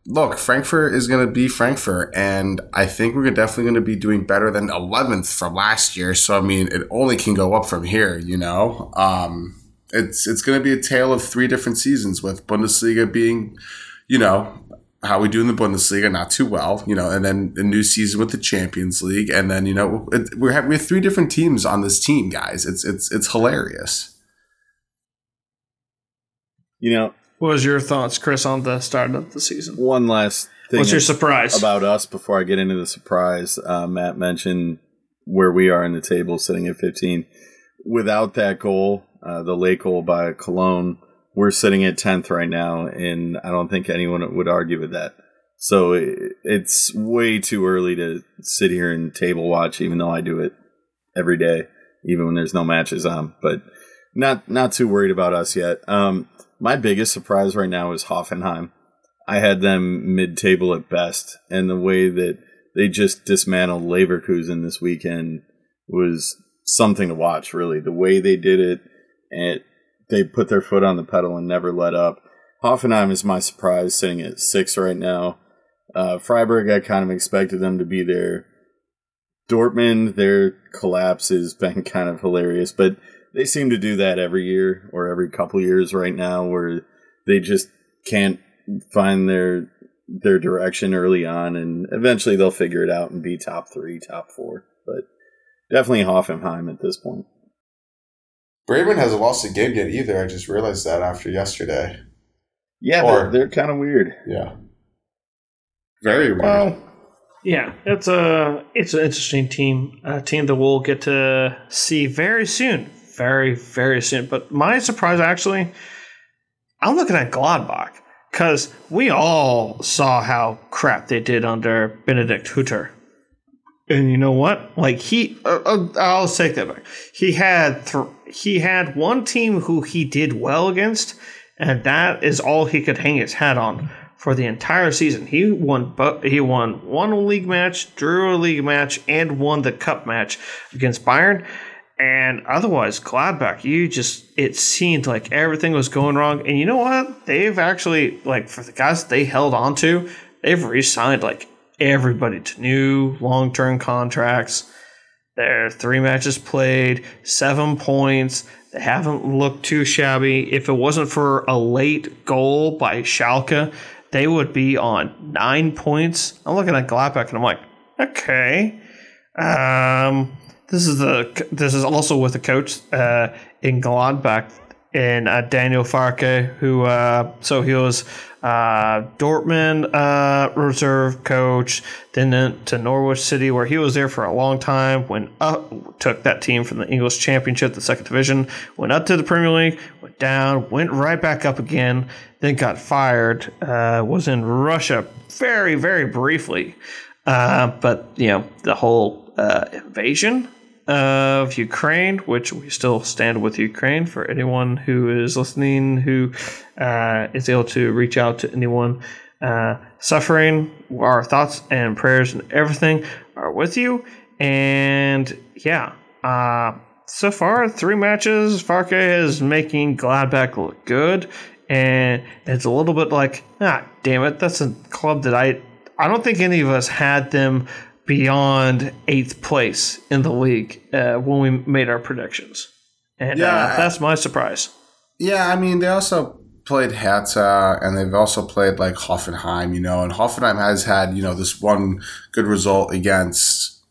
Speaker 3: look, Frankfurt is going to be Frankfurt, and I think we're definitely going to be doing better than 11th from last year. So I mean, it only can go up from here. You know, um, it's it's going to be a tale of three different seasons with Bundesliga being, you know. How we do in the Bundesliga, not too well, you know, and then a new season with the Champions League, and then you know it, we have we have three different teams on this team, guys. It's it's it's hilarious.
Speaker 2: You know,
Speaker 1: what was your thoughts, Chris, on the start of the season?
Speaker 2: One last thing.
Speaker 1: What's your surprise
Speaker 2: about us before I get into the surprise? Uh, Matt mentioned where we are in the table, sitting at 15. Without that goal, uh, the late goal by Cologne, we're sitting at 10th right now, and I don't think anyone would argue with that. So it's way too early to sit here and table watch, even though I do it every day, even when there's no matches on. But not not too worried about us yet. Um, my biggest surprise right now is Hoffenheim. I had them mid table at best, and the way that they just dismantled Leverkusen this weekend was something to watch, really. The way they did it, and they put their foot on the pedal and never let up. Hoffenheim is my surprise, sitting at six right now. Uh, Freiburg, I kind of expected them to be there. Dortmund, their collapse has been kind of hilarious, but they seem to do that every year or every couple years right now where they just can't find their their direction early on and eventually they'll figure it out and be top three, top four. But definitely Hoffenheim at this point.
Speaker 3: Bremen hasn't lost a game yet either. I just realized that after yesterday.
Speaker 2: Yeah, or, they're, they're kind of weird.
Speaker 3: Yeah. Very weird.
Speaker 1: Well, yeah, it's a it's an interesting team, a team that we'll get to see very soon very, very soon. But my surprise, actually, I'm looking at Gladbach because we all saw how crap they did under Benedikt Hütter. And you know what? Like he, uh, uh, I'll take that back. He had th- he had one team who he did well against, and that is all he could hang his hat on for the entire season. He won, but he won one league match, drew a league match, and won the cup match against Bayern. And otherwise, Gladbach, you just, it seemed like everything was going wrong. And you know what? They've actually, like, for the guys they held on to, they've re signed, like, everybody to new long term contracts. Their three matches played, seven points. They haven't looked too shabby. If it wasn't for a late goal by Schalke, they would be on nine points. I'm looking at Gladbach and I'm like, okay. Um, this is the this is also with the coach uh, in Gladbach in uh, Daniel Farke, who uh, so he was uh, Dortmund uh, reserve coach, then to Norwich City, where he was there for a long time. Went up, took that team from the English Championship, the second division, went up to the Premier League, went down, went right back up again, then got fired. Uh, was in Russia very, very briefly, uh, but you know the whole uh, invasion of Ukraine, which we still stand with Ukraine for anyone who is listening who uh, is able to reach out to anyone uh, suffering. Our thoughts and prayers and everything are with you. And yeah, uh, so far, three matches, Farke is making Gladbach look good. And it's a little bit like, ah, damn it, that's a club that I I don't think any of us had them beyond eighth place in the league uh, when we made our predictions. And uh, yeah, uh, that's my surprise.
Speaker 3: Yeah, I mean, they also played Hertha and they've also played like Hoffenheim, you know, and Hoffenheim has had, you know, this one good result against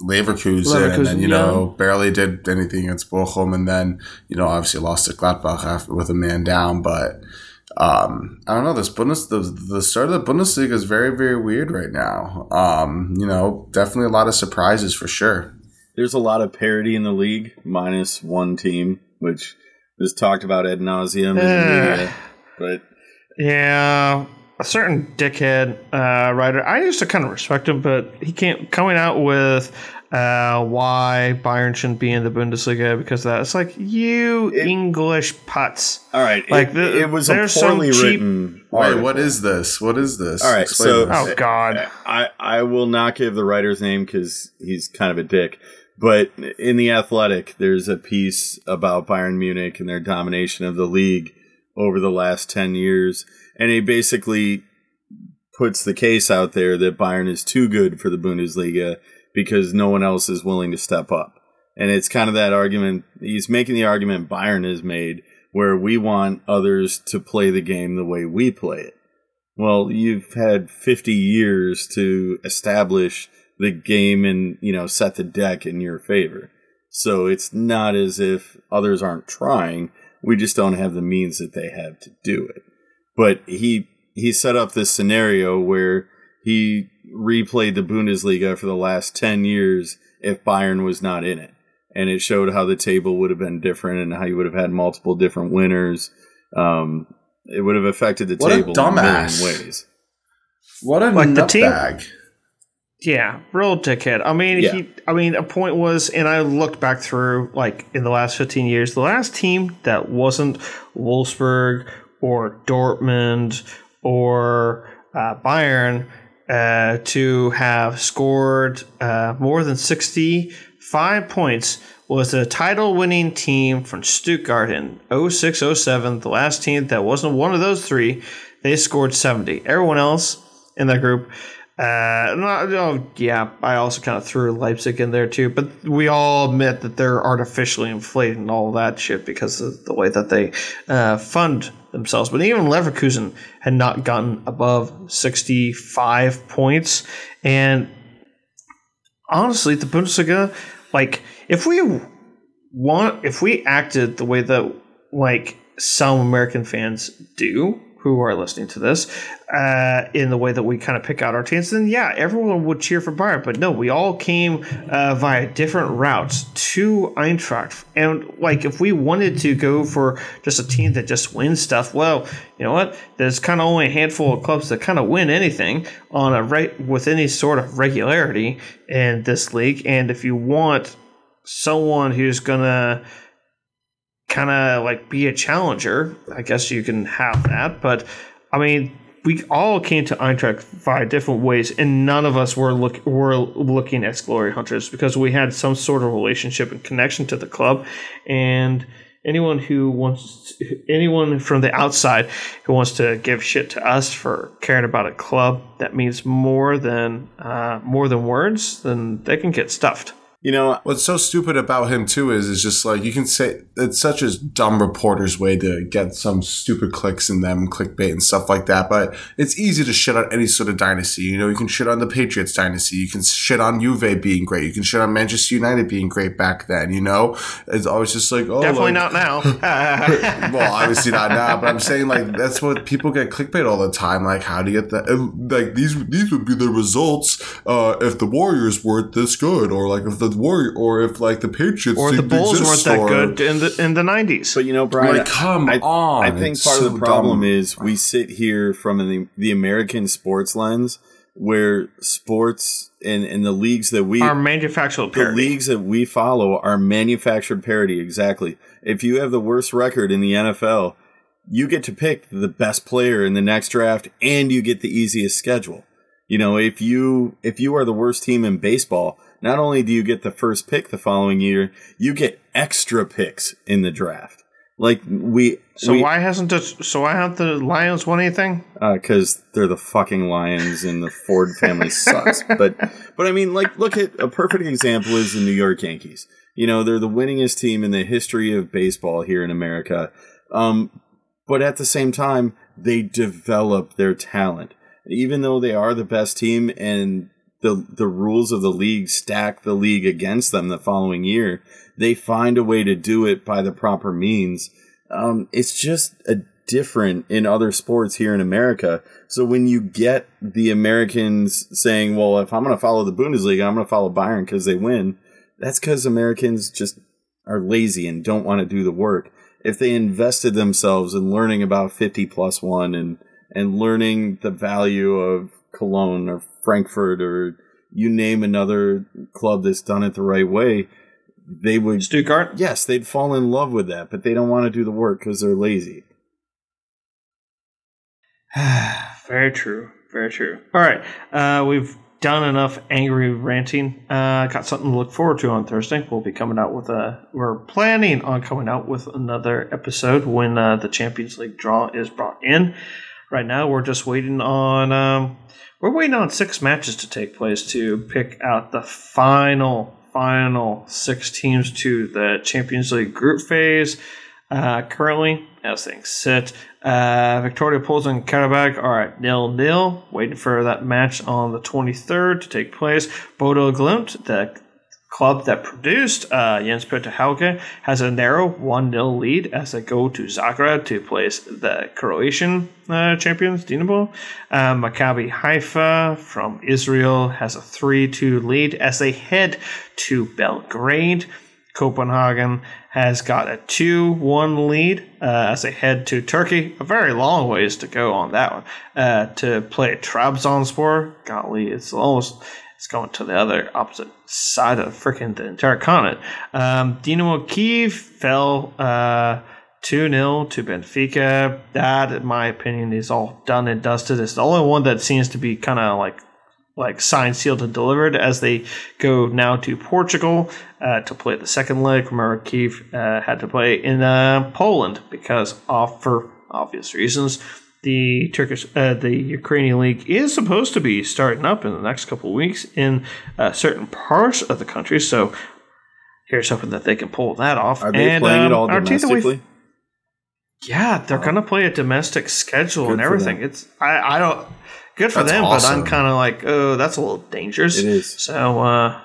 Speaker 3: Leverkusen, Leverkusen and then, you yeah. know, barely did anything against Bochum and then, you know, obviously lost to Gladbach after, with a man down, but um, I don't know. This Bundes the the start of the Bundesliga is very very weird right now. Um, you know, definitely a lot of surprises for sure.
Speaker 2: There's a lot of parity in the league, minus one team, which is talked about ad nauseum. Uh, but
Speaker 1: yeah, a certain dickhead uh, writer. I used to kind of respect him, but he came coming out with uh, why Bayern shouldn't be in the Bundesliga because that. It's like you it, English putz.
Speaker 2: All right, like it, the, it was a poorly written.
Speaker 3: Wait, what is this? What is this?
Speaker 2: All right, Explain so
Speaker 1: this. oh god,
Speaker 2: I I will not give the writer's name because he's kind of a dick. But in the Athletic, there's a piece about Bayern Munich and their domination of the league over the last ten years, and he basically puts the case out there that Bayern is too good for the Bundesliga because no one else is willing to step up. And it's kind of that argument. He's making the argument Bayern has made where we want others to play the game the way we play it. Well, you've had 50 years to establish the game and, you know, set the deck in your favor. So it's not as if others aren't trying. We just don't have the means that they have to do it. But he he set up this scenario where he replayed the Bundesliga for the last 10 years if Bayern was not in it. And it showed how the table would have been different and how you would have had multiple different winners. Um, it would have affected the
Speaker 3: what
Speaker 2: table
Speaker 3: in a million
Speaker 2: ways.
Speaker 3: What a like the team, bag.
Speaker 1: Yeah, real dickhead. I mean, yeah. he. I mean, a point was, and I looked back through like in the last fifteen years, the last team that wasn't Wolfsburg or Dortmund or uh, Bayern uh, to have scored uh, more than 65 points was a title winning team from Stuttgart in 06 07. The last team that wasn't one of those three, they scored 70. Everyone else in that group uh, not, oh, yeah, I also kind of threw Leipzig in there too, but we all admit that they're artificially inflated and all that shit because of the way that they uh, fund themselves. But even Leverkusen had not gotten above 65 points. And honestly, the Bundesliga, like, if we want, if we acted the way that, like, some American fans do, who are listening to this uh, in the way that we kind of pick out our teams, then yeah, everyone would cheer for Bayern. But no, we all came uh, via different routes to Eintracht. And like, if we wanted to go for just a team that just wins stuff, well, you know what? There's kind of only a handful of clubs that kind of win anything on a right with any sort of regularity in this league. And if you want someone who's gonna kind of like be a challenger. I guess you can have that, but I mean, we all came to Eintracht via different ways, and none of us were look were looking as glory hunters because we had some sort of relationship and connection to the club, and anyone who wants anyone from the outside who wants to give shit to us for caring about a club that means more than uh, more than words, then they can get stuffed.
Speaker 2: You know,
Speaker 3: What's so stupid about him too is is just like you can say it's such a dumb reporter's way to get some stupid clicks in them, clickbait and stuff like that. But it's easy to shit on any sort of dynasty. You know, you can shit on the Patriots dynasty, you can shit on Juve being great, you can shit on Manchester United being great back then. You know, it's always just like oh,
Speaker 1: Definitely
Speaker 3: like-
Speaker 1: not now.
Speaker 3: well, obviously not now, but I'm saying like that's what people get clickbait all the time. Like, how do you get that? and, Like these these would be the results uh, if the Warriors weren't this good, or like if the Warrior, or if like the Patriots
Speaker 1: or the
Speaker 3: didn't
Speaker 1: Bulls weren't that
Speaker 3: or-
Speaker 1: good in the in the nineties.
Speaker 2: but you know, Brian,
Speaker 3: Like, come
Speaker 2: I,
Speaker 3: on!
Speaker 2: I think
Speaker 3: It's
Speaker 2: part of the problem
Speaker 3: dumb.
Speaker 2: is we sit here from the, the American sports lens, where sports and, and the leagues that we
Speaker 1: Our manufactured
Speaker 2: the leagues that we follow are manufactured parody. Exactly. If you have the worst record in the NFL, you get to pick the best player in the next draft, and you get the easiest schedule. You know, if you if you are the worst team in baseball, not only do you get the first pick the following year, you get extra picks in the draft. Like we,
Speaker 1: So
Speaker 2: we,
Speaker 1: why hasn't the so why haven't the Lions won anything?
Speaker 2: because they're the fucking Lions and the Ford family sucks. But but I mean, like, look at a perfect example is the New York Yankees. You know, they're the winningest team in the history of baseball here in America. Um, but at the same time, they develop their talent, even though they are the best team and the the rules of the league stack the league against them the following year. They find a way to do it by the proper means. Um, it's just a different in other sports here in America. So when you get the Americans saying, "Well, if I'm going to follow the Bundesliga, I'm going to follow Bayern because they win," that's because Americans just are lazy and don't want to do the work. If they invested themselves in learning about 50 plus one and and learning the value of Cologne or Frankfurt or you name another club that's done it the right way, they would
Speaker 1: Stuttgart.
Speaker 2: yes, they'd fall in love with that, but they don't want to do the work because they're lazy.
Speaker 1: Very true. Very true. All right. Uh, we've done enough angry ranting. Uh, got something to look forward to on Thursday. We'll be coming out with a. We're planning on coming out with another episode when uh, the Champions League draw is brought in. Right now, we're just waiting on. Um, we're waiting on six matches to take place to pick out the final, final six teams to the Champions League group phase. Uh, currently, as things sit, uh, Victoria Pools and Karabakh are at nil nil, waiting for that match on the 23rd to take place. Bodø/Glimt, the club that produced uh, Jens Petter Hauge, has a narrow 1 0 lead as they go to Zagreb to place the Croatian uh, champions, Dinamo. Uh, Maccabi Haifa from Israel has a 3 2 lead as they head to Belgrade. Copenhagen has got a 2 1 lead uh, as they head to Turkey. A very long ways to go on that one. Uh, to play Trabzonspor. Golly, it's almost. It's going to the other opposite side of freaking the entire continent. Um, Dinamo Kiev fell uh, 2 0 to Benfica. That, in my opinion, is all done and dusted. It's the only one that seems to be kind of like like signed, sealed, and delivered as they go now to Portugal uh, to play the second leg. Remember, Kiev uh, had to play in uh, Poland because of for obvious reasons. The Turkish, uh, the Ukrainian league is supposed to be starting up in the next couple of weeks in uh, certain parts of the country. So here's hoping that they can pull that off.
Speaker 2: Are they
Speaker 1: And,
Speaker 2: playing it
Speaker 1: um,
Speaker 2: all
Speaker 1: that we-
Speaker 2: domestically?
Speaker 1: yeah, they're gonna play a domestic schedule
Speaker 2: Good
Speaker 1: and everything. It's I, I don't good for
Speaker 3: That's
Speaker 1: them, but I'm kind of like, oh, that's a little dangerous.
Speaker 2: It is.
Speaker 1: So, uh,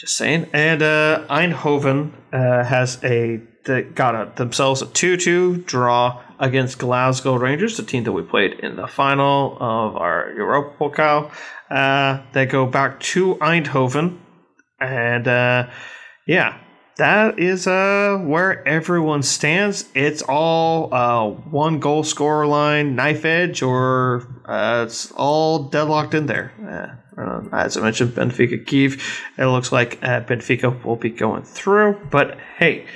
Speaker 1: just saying. And uh, Eindhoven uh, has a they got a, themselves a two-two draw against Glasgow Rangers, the team that we played in the final of our Europa Pokal. Uh, they go back to Eindhoven, and uh, yeah, that is uh, where everyone stands. It's all uh, one goal scorer line, knife edge, or uh, it's all deadlocked in there. Uh, as I mentioned, Benfica Kiev. It looks like uh, Benfica will be going through, but hey.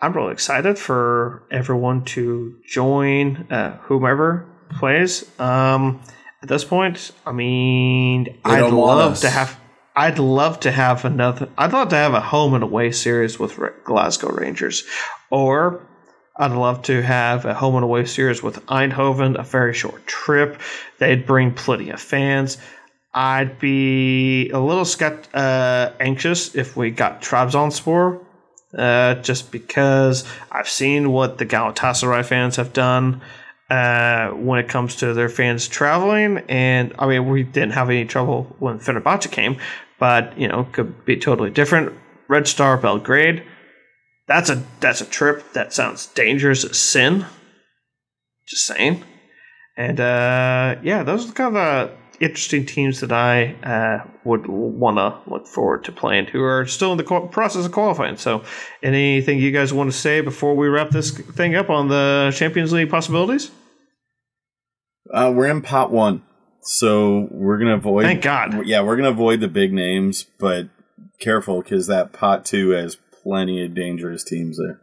Speaker 1: I'm really excited for everyone to join uh, whomever plays. Um, at this point, I mean, I'd love to have. I'd love to have another. I'd love to have a home and away series with Glasgow Rangers, or I'd love to have a home and away series with Eindhoven. A very short trip. They'd bring plenty of fans. I'd be a little skept- uh, anxious if we got Trabzonspor, uh, just because I've seen what the Galatasaray fans have done uh, when it comes to their fans traveling. And I mean, we didn't have any trouble when Fenerbahce came, but you know, could be totally different. Red Star Belgrade. That's a that's a trip that sounds dangerous as sin. Just saying. And uh, yeah, those are kind of uh, interesting teams that I uh, would want to look forward to playing who are still in the process of qualifying. So, anything you guys want to say before we wrap this thing up on the Champions League possibilities?
Speaker 2: Uh, we're in pot one, so we're gonna avoid.
Speaker 1: Thank God.
Speaker 2: Yeah, we're gonna avoid the big names, but careful because that pot two has plenty of dangerous teams there.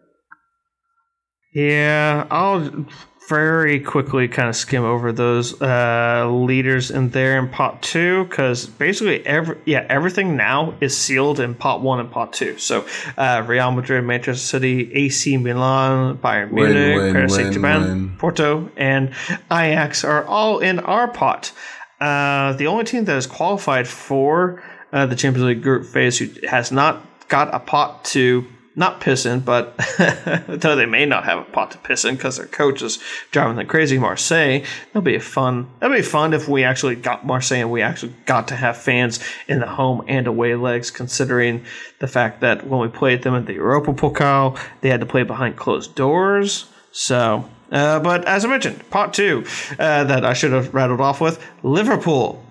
Speaker 1: Yeah, I'll very quickly kind of skim over those uh, leaders in there in pot two because basically every yeah everything now is sealed in pot one and pot two. So uh, Real Madrid, Manchester City, AC Milan, Bayern
Speaker 3: Win,
Speaker 1: Munich,
Speaker 3: win,
Speaker 1: Paris Saint Germain. Porto, and Ajax are all in our pot. Uh, the only team that has qualified for uh, the Champions League group phase who has not got a pot to not piss in, but though they may not have a pot to piss in because their coach is driving them crazy. Marseille, that'll be a fun. That'll be fun if we actually got Marseille and we actually got to have fans in the home and away legs. Considering the fact that when we played them at the Europa Pokal, they had to play behind closed doors. So, uh, but as I mentioned, pot two uh, that I should have rattled off with Liverpool.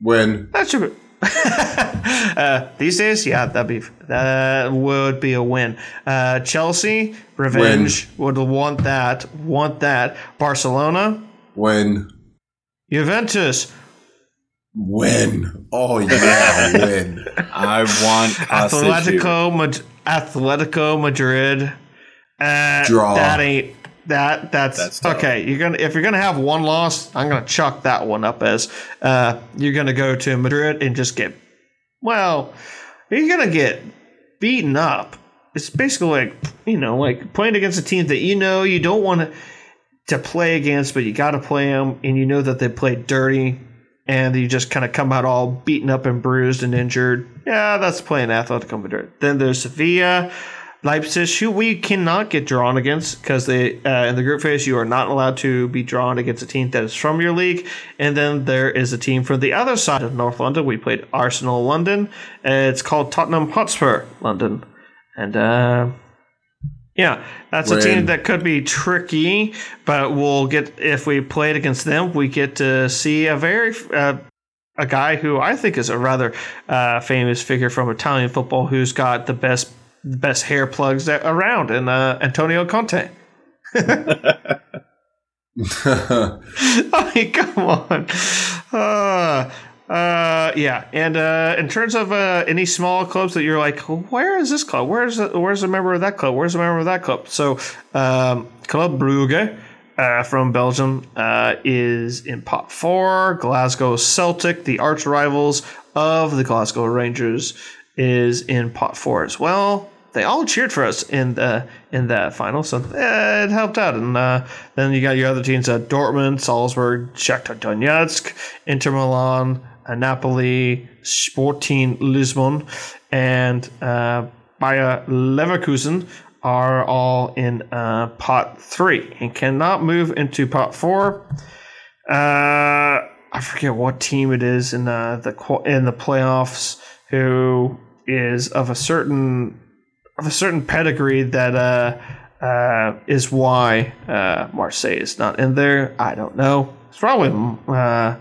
Speaker 3: When
Speaker 1: That should be. uh, these days, yeah, that'd be that would be a win. Uh, Chelsea, revenge would want that, want that. Barcelona,
Speaker 3: when
Speaker 1: Juventus,
Speaker 3: when oh yeah when
Speaker 2: I want.
Speaker 1: Atletico, Mad- Atletico Madrid. Uh,
Speaker 3: Draw.
Speaker 1: That ain't that. That's,
Speaker 2: That's
Speaker 1: okay. You're gonna if you're gonna have one loss, I'm gonna chalk that one up as uh, you're gonna go to Madrid and just get well, you're gonna get beaten up. It's basically like you know, like playing against a team that you know you don't want to to play against, but you got to play them, and you know that they play dirty, and you just kind of come out all beaten up and bruised and injured. Yeah, that's playing Atletico Madrid. Then there's Sevilla, Leipzig, who we cannot get drawn against because they uh, in the group phase you are not allowed to be drawn against a team that is from your league. And then there is a team from the other side of North London. We played Arsenal London. It's called Tottenham Hotspur London, and. Uh, yeah, that's a team
Speaker 3: Win.
Speaker 1: that could be tricky, but we'll get if we played against them, we get to see a very uh, a guy who I think is a rather uh, famous figure from Italian football who's got the best best hair plugs that around, and uh, Antonio Conte. I mean, come on. Uh, uh, yeah, and uh, in terms of uh, any small clubs that you're like, where is this club? Where's the, where's a member of that club? Where's a member of that club? So, um, Club Brugge uh, from Belgium uh, is in pot four. Glasgow Celtic, the arch rivals of the Glasgow Rangers, is in pot four as well they all cheered for us in the in that final, so it helped out. And uh, then you got your other teams: uh, Dortmund, Salzburg, Shakhtar Donetsk, Inter Milan, uh, Napoli, Sporting Lisbon, and uh, Bayer Leverkusen are all in uh, pot three and cannot move into pot four. Uh, I forget what team it is in uh, the in the playoffs who is of a certain of a certain pedigree that uh, uh, is why uh, Marseille is not in there. I don't know. It's probably uh,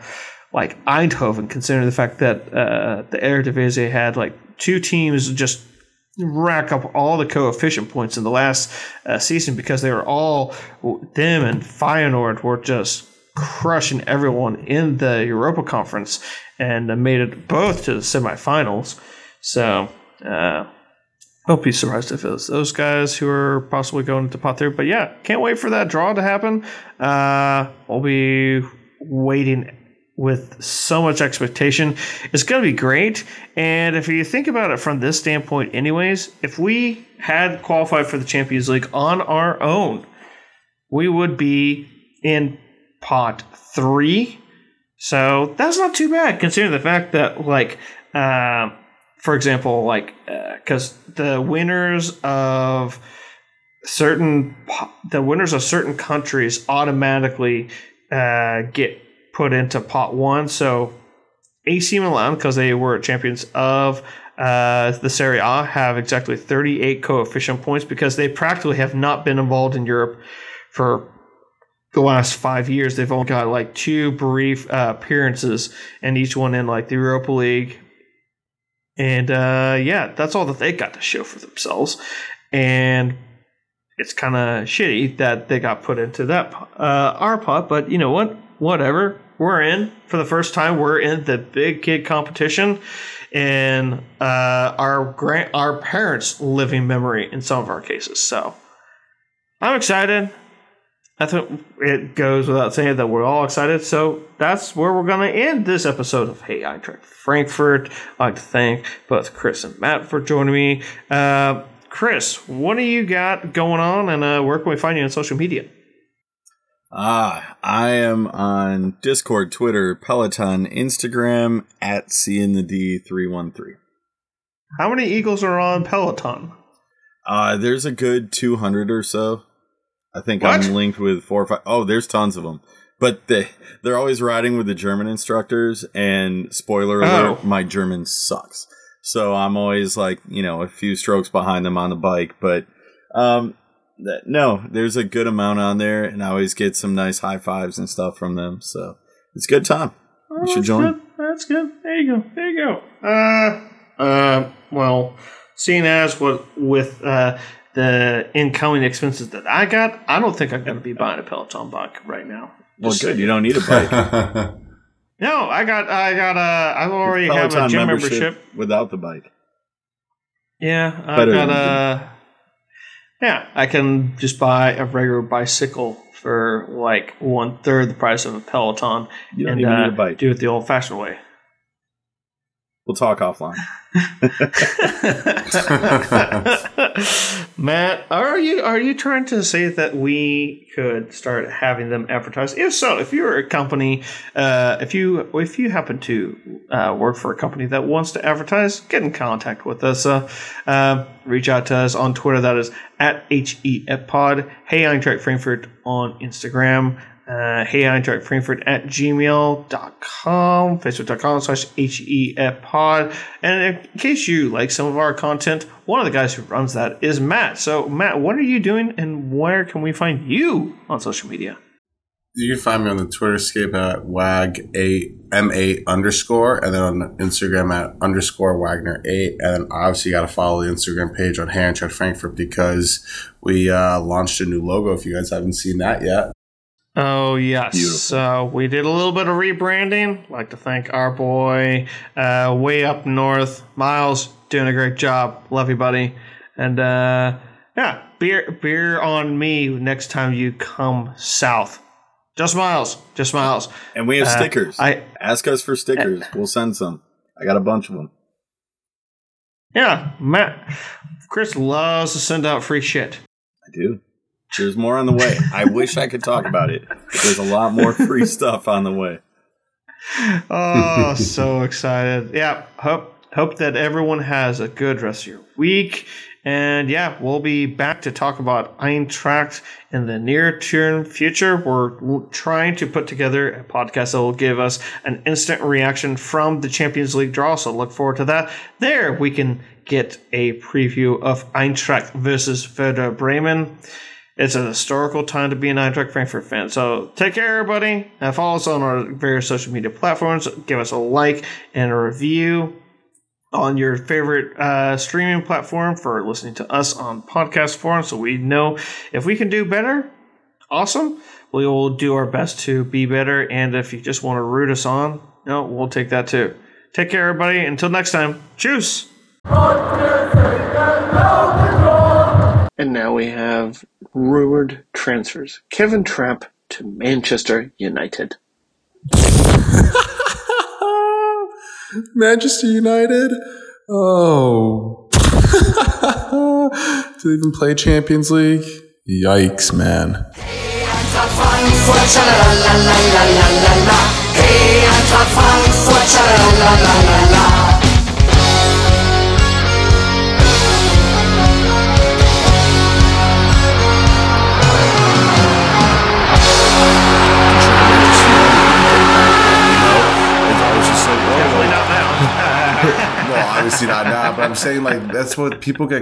Speaker 1: like Eindhoven, considering the fact that uh, the Eredivisie had like two teams just rack up all the coefficient points in the last season because they were all them and Feyenoord were just crushing everyone in the Europa Conference and made it both to the semifinals. So. Uh, Hope be surprised if it's those guys who are possibly going to pot through. But yeah, can't wait for that draw to happen. Uh, we'll be waiting with so much expectation. It's going to be great. And if you think about it from this standpoint, anyways, if we had qualified for the Champions League on our own, we would be in pot three. So that's not too bad considering the fact that, like, uh, for example, like, because uh, the winners of certain the winners of certain countries automatically uh, get put into pot one. So AC Milan, because they were champions of uh, the Serie A, have exactly 38 coefficient points because they practically have not been involved in Europe for the last five years. They've only got like two brief uh, appearances, and each one in like the Europa League. And uh, yeah, that's all that they got to show for themselves. And it's kind of shitty that they got put into that uh, our pot, but you know what? Whatever. We're in for the first time. We're in the big kid competition, and uh, our grand our parents' living memory in some of our cases. So I'm excited. I think it goes without saying that we're all excited. So that's where we're going to end this episode of Hey Eintracht Frankfurt. I'd like to thank both Chris and Matt for joining me. Uh, Chris, what do you got going on, and uh, where can we find you on social media?
Speaker 2: Ah, I am on Discord, Twitter, Peloton, Instagram at C in the D three one three.
Speaker 1: How many Eagles are on Peloton?
Speaker 2: Uh, there's a good two hundred or so. I think what? I'm linked with four or five. Oh, there's tons of them. But they they're always riding with the German instructors, and spoiler alert, oh. my German sucks. So I'm always like, you know, a few strokes behind them on the bike. But um, no, there's a good amount on there, and I always get some nice high fives and stuff from them. So it's a good time.
Speaker 1: Oh, you should join. Good. That's good. There you go. There you go. Uh, uh, well, seeing as what with uh, the incoming expenses that I got, I don't think I'm going to be buying a Peloton bike right now.
Speaker 2: Well, good. You don't need a bike.
Speaker 1: No, I got, I got, a, I I already have a gym membership, membership,
Speaker 2: without the bike.
Speaker 1: Yeah, I got a. Uh, yeah, I can just buy a regular bicycle for like one third the price of a Peloton, and uh, do it the old fashioned way.
Speaker 2: We'll talk offline.
Speaker 1: Matt, are you are you trying to say that we could start having them advertise? If so, if you're a company, uh, if you if you happen to uh, work for a company that wants to advertise, get in contact with us. Uh, uh reach out to us on Twitter. That is at HEFPod. Hey Eintracht Frankfurt on Instagram uh, hey Eintracht Frankfurt at gmail.com, facebook.com slash HEF pod. And in case you like some of our content, one of the guys who runs that is Matt. So, Matt, what are you doing and where can we find you on social media?
Speaker 3: You can find me on the Twitter scape at wag8m8 underscore, and then on Instagram at underscore Wagner8. And then obviously you got to follow the Instagram page on Eintracht Frankfurt because we uh, launched a new logo if you guys haven't seen that yet.
Speaker 1: Oh yes. Beautiful. So we did a little bit of rebranding. I'd like to thank our boy uh, way up north, Miles, doing a great job. Love you, buddy. And uh, yeah, beer beer on me next time you come south. Just Miles, just Miles.
Speaker 2: And we have uh, stickers. I ask us for stickers. we'll send some. I got a bunch of them.
Speaker 1: Yeah, Matt. Chris loves to send out free shit.
Speaker 2: I do. There's more on the way. I wish I could talk about it. There's a lot more free stuff on the way.
Speaker 1: Oh, so excited. Yeah, hope hope that everyone has a good rest of your week. And yeah, we'll be back to talk about Eintracht in the near term future. We're trying to put together a podcast that will give us an instant reaction from the Champions League draw. So look forward to that. There, we can get a preview of Eintracht versus Werder Bremen. It's an historical time to be an Eintracht Frankfurt fan. So take care, everybody. And follow us on our various social media platforms. Give us a like and a review on your favorite uh, streaming platform for listening to us on podcast form so we know if we can do better. Awesome. We will do our best to be better. And if you just want to root us on, know, we'll take that too. Take care, everybody. Until next time, choose. And now we have rumored transfers. Kevin Trapp to Manchester United.
Speaker 3: Manchester United? Oh. Do they even play Champions League? Yikes, man.
Speaker 4: Hey,
Speaker 3: obviously not now, but I'm saying like that's what people get